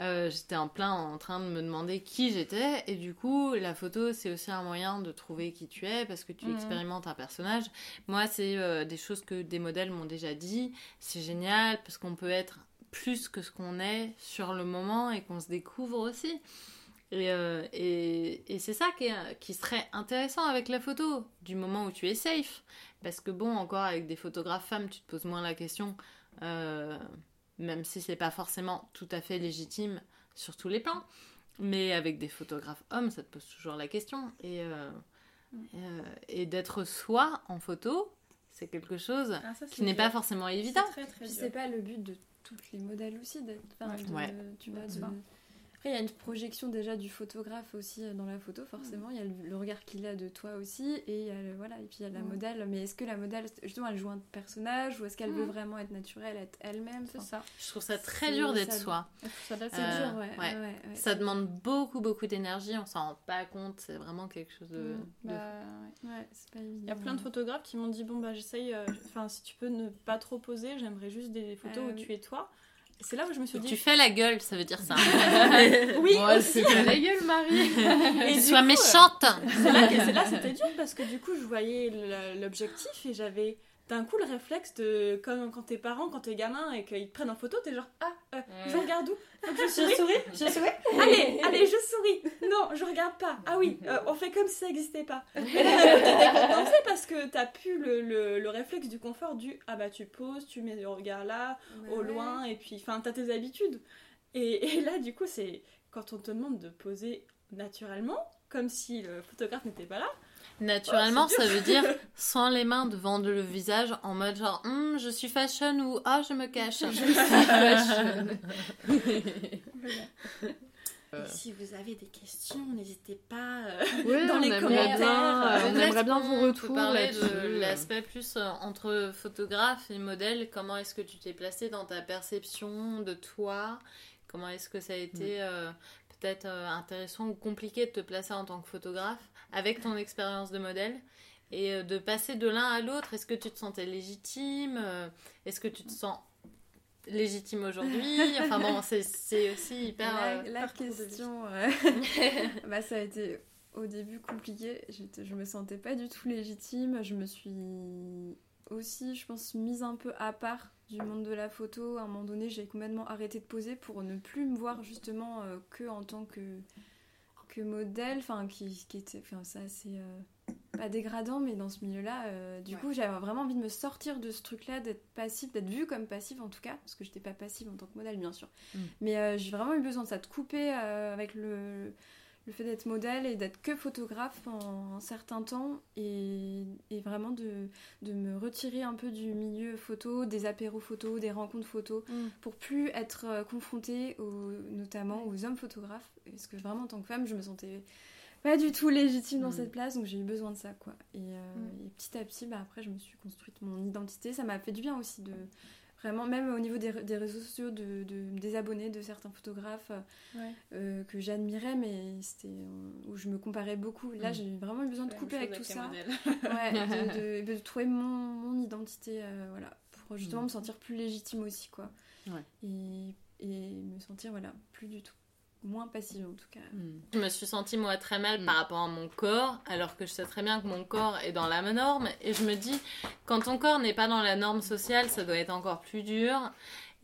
euh, j'étais en plein en train de me demander qui j'étais. Et du coup, la photo, c'est aussi un moyen de trouver qui tu es parce que tu mhm. expérimentes un personnage. Moi, c'est des choses que des modèles m'ont déjà dit. C'est génial parce qu'on peut être plus que ce qu'on est sur le moment et qu'on se découvre aussi. Euh, et, et, c'est ça qui, qui, serait intéressant avec la photo, du moment où tu es safe. Parce que bon, encore avec des photographes femmes, tu te poses moins la question, euh, même si c'est pas forcément tout à fait légitime sur tous les plans. Mais avec des photographes hommes, ça te pose toujours la question. Et, euh, et d'être soi en photo, c'est quelque chose ah, qui n'est pas forcément évident. C'est pas le but de toutes les modèles aussi, d'être. Ouais. Tu vois, de il y a une projection déjà du photographe aussi euh, dans la photo, forcément. Il y a le, regard qu'il a de toi aussi, et, voilà, et puis il y a la modèle. Mais est-ce que la modèle, justement, elle joue un personnage, ou est-ce qu'elle veut vraiment être naturelle, être elle-même? C'est ça. Je trouve ça très dur d'être soi. Ça, c'est euh, dur, ouais. Ça demande beaucoup, beaucoup d'énergie, on s'en rend pas compte, c'est vraiment quelque chose de. Bah, ouais, c'est pas évident. Il y a plein de photographes qui m'ont dit bon, bah, j'essaye, euh, enfin, si tu peux ne pas trop poser, j'aimerais juste des photos où tu es toi. C'est là où je me suis dit. Tu fais la gueule, ça veut dire ça. oui, c'est la gueule, Marie. Et sois méchante. C'est là, c'était dur parce que du coup, je voyais l'objectif et j'avais d'un coup le réflexe de comme quand tes parents quand t'es gamin et qu'ils te prennent en photo t'es genre ah euh, je regarde où? Je souris. je souris. Allez allez je souris non je regarde pas. Ah oui euh, on fait comme si ça n'existait pas et là t'es parce que t'as pu le, le, le, réflexe du confort du ah bah tu poses tu mets le regard là au loin et puis enfin t'as tes habitudes et, et là du coup c'est quand on te demande de poser naturellement comme si le photographe n'était pas là Naturellement, ça veut dire sans les mains devant le visage, en mode genre hum, je suis fashion ou ah je me cache. Je suis fashion. Si vous avez des questions, n'hésitez pas euh, dans les commentaires. on aimerait bien vous retrouver parler de l'aspect plus euh, entre photographe et modèle. Comment est-ce que tu t'es placé dans ta perception de toi? Comment est-ce que ça a été euh, peut-être intéressant ou compliqué de te placer en tant que photographe? Avec ton expérience de modèle et euh, de passer de l'un à l'autre. Est-ce que tu te sentais légitime euh, Est-ce que tu te sens légitime aujourd'hui? Enfin bon, c'est aussi hyper... La, euh, question, bah, ça a été au début compliqué. Je me sentais pas du tout légitime. Je me suis aussi, je pense, mise un peu à part du monde de la photo. À un moment donné, j'ai complètement arrêté de poser pour ne plus me voir justement que en tant que modèle, enfin qui, qui, était, enfin ça c'est euh, pas dégradant, mais dans ce milieu-là, euh, du coup j'avais vraiment envie de me sortir de ce truc-là, d'être passive, d'être vue comme passive en tout cas, parce que j'étais pas passive en tant que modèle bien sûr, mm. mais euh, j'ai vraiment eu besoin de ça, de couper avec le le fait d'être modèle et d'être que photographe en un certain temps et, vraiment de, de, me retirer un peu du milieu photo, des apéros photos, des rencontres photos, mm. pour plus être euh, confrontée notamment aux hommes photographes. Parce que vraiment en tant que femme, je me sentais pas du tout légitime dans mm. cette place, donc j'ai eu besoin de ça quoi. Et, euh, mm. petit à petit, bah, après, je me suis construite mon identité. Ça m'a fait du bien aussi de Vraiment, même au niveau des, des réseaux sociaux, de, des abonnés de certains photographes euh, que j'admirais, mais c'était euh, où je me comparais beaucoup. Là, mm. j'ai vraiment eu besoin de couper avec tout ça. ouais, de, de, trouver mon, mon identité, euh, voilà, pour justement mm. me sentir plus légitime aussi, quoi. Et, et me sentir, voilà, plus du tout moins passive en tout cas. Hmm. Je me suis sentie moi très mal hmm. par rapport à mon corps, alors que je sais très bien que mon corps est dans la norme. Et je me dis, quand ton corps n'est pas dans la norme sociale, ça doit être encore plus dur.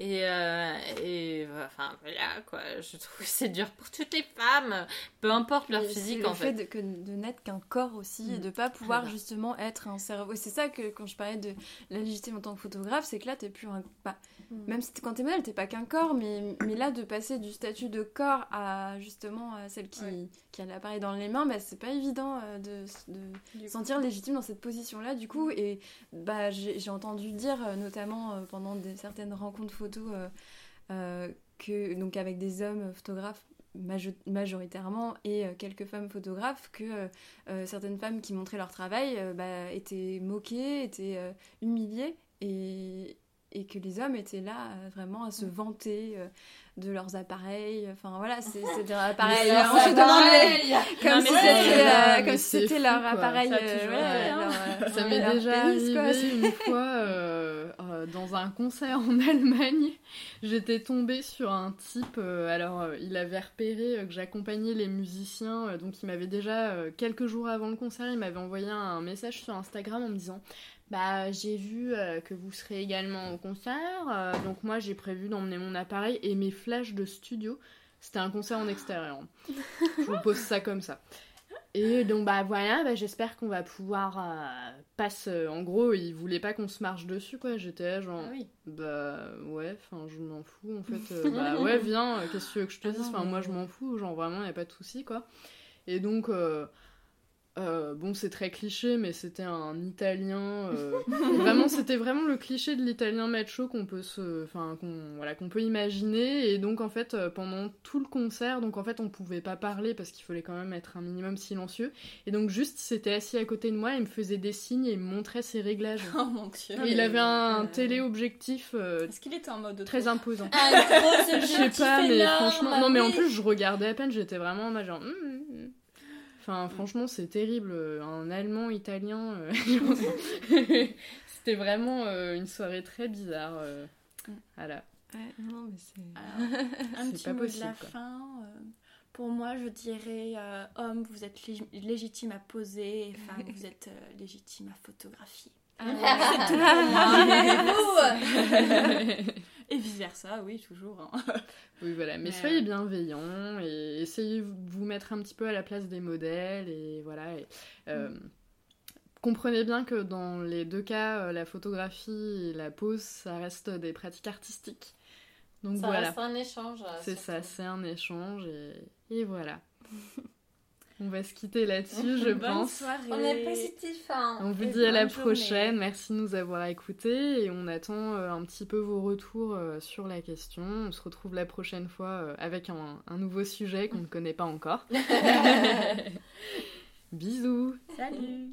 Et, euh, et enfin voilà quoi, je trouve que c'est dur pour toutes les femmes, peu importe leur physique en fait. Le fait de, de n'être qu'un corps aussi et hmm. de pas pouvoir justement être un cerveau. C'est ça que quand je parlais de la légitimité en tant que photographe, c'est que là t'es plus un. Bah, Mm. Même si quand t'es modèle, t'es pas qu'un corps, mais, mais là, de passer du statut de corps à justement celle qui, qui a l'appareil dans les mains, bah, c'est pas évident euh, de, de sentir légitime dans cette position-là, du coup. Et bah, j'ai entendu dire, euh, notamment pendant des, certaines rencontres photos, que, donc avec des hommes photographes, majoritairement et quelques femmes photographes que certaines femmes qui montraient leur travail bah, étaient moquées, étaient humiliées et, et que les hommes étaient là vraiment à se vanter de leurs appareils. Enfin voilà, c'était un appareil. comme si c'était leur appareil. Ça m'est déjà arrivé une fois euh, euh, dans un concert en Allemagne. J'étais tombée sur un type. Euh, alors, il avait repéré que j'accompagnais les musiciens. donc, il m'avait déjà quelques jours avant le concert, il m'avait envoyé un message sur Instagram en me disant bah, j'ai vu euh, que vous serez également au concert, euh, donc moi j'ai prévu d'emmener mon appareil et mes flashs de studio. C'était un concert en extérieur. Je vous pose ça comme ça. Et donc bah voilà, bah, j'espère qu'on va pouvoir euh, passer. En gros, il voulait pas qu'on se marche dessus quoi. J'étais genre, ah oui. bah ouais, enfin je m'en fous en fait. bah ouais, viens, qu'est-ce que tu veux que je te ah dise? Enfin moi je m'en fous, genre vraiment y a pas de souci quoi. Et donc euh, bon, c'est très cliché, mais c'était un italien. Euh, vraiment, c'était vraiment le cliché de l'italien macho qu'on peut se, enfin, qu'on, voilà, qu'on peut imaginer. Et donc, en fait, euh, pendant tout le concert, donc en fait, on pouvait pas parler parce qu'il fallait quand même être un minimum silencieux. Et donc, juste, il s'était assis à côté de moi, il me faisait des signes et il me montrait ses réglages. Oh mon dieu. il avait un téléobjectif. Est-ce qu'il était en mode très imposant Je sais pas, mais franchement, non, mais en plus, je regardais à peine, j'étais vraiment en genre. Hum, hum, hum. Enfin, franchement, c'est terrible. Un allemand, italien. Euh, c'était vraiment euh, une soirée très bizarre. Euh, voilà. non, mais c'est. un petit pas mot possible, de la fin. pour moi, je dirais homme, vous êtes légitime à poser, et femme, vous êtes légitime à photographier. Ah, c'est tout pour Et vice versa, oui, toujours. Hein. oui, voilà. Mais soyez bienveillants et essayez de vous mettre un petit peu à la place des modèles et voilà. Euh, mm. Comprenez bien que dans les deux cas, euh, la photographie et la pose, ça reste des pratiques artistiques. Donc ça voilà. C'est un échange. Euh, c'est ça, c'est un échange et, et voilà. On va se quitter là-dessus, je pense. On est positif. Hein. On vous dit à la prochaine. Merci de nous avoir écoutés et on attend euh, un petit peu vos retours euh, sur la question. On se retrouve la prochaine fois euh, avec un, un nouveau sujet qu'on ne connaît pas encore. Bisous. Salut.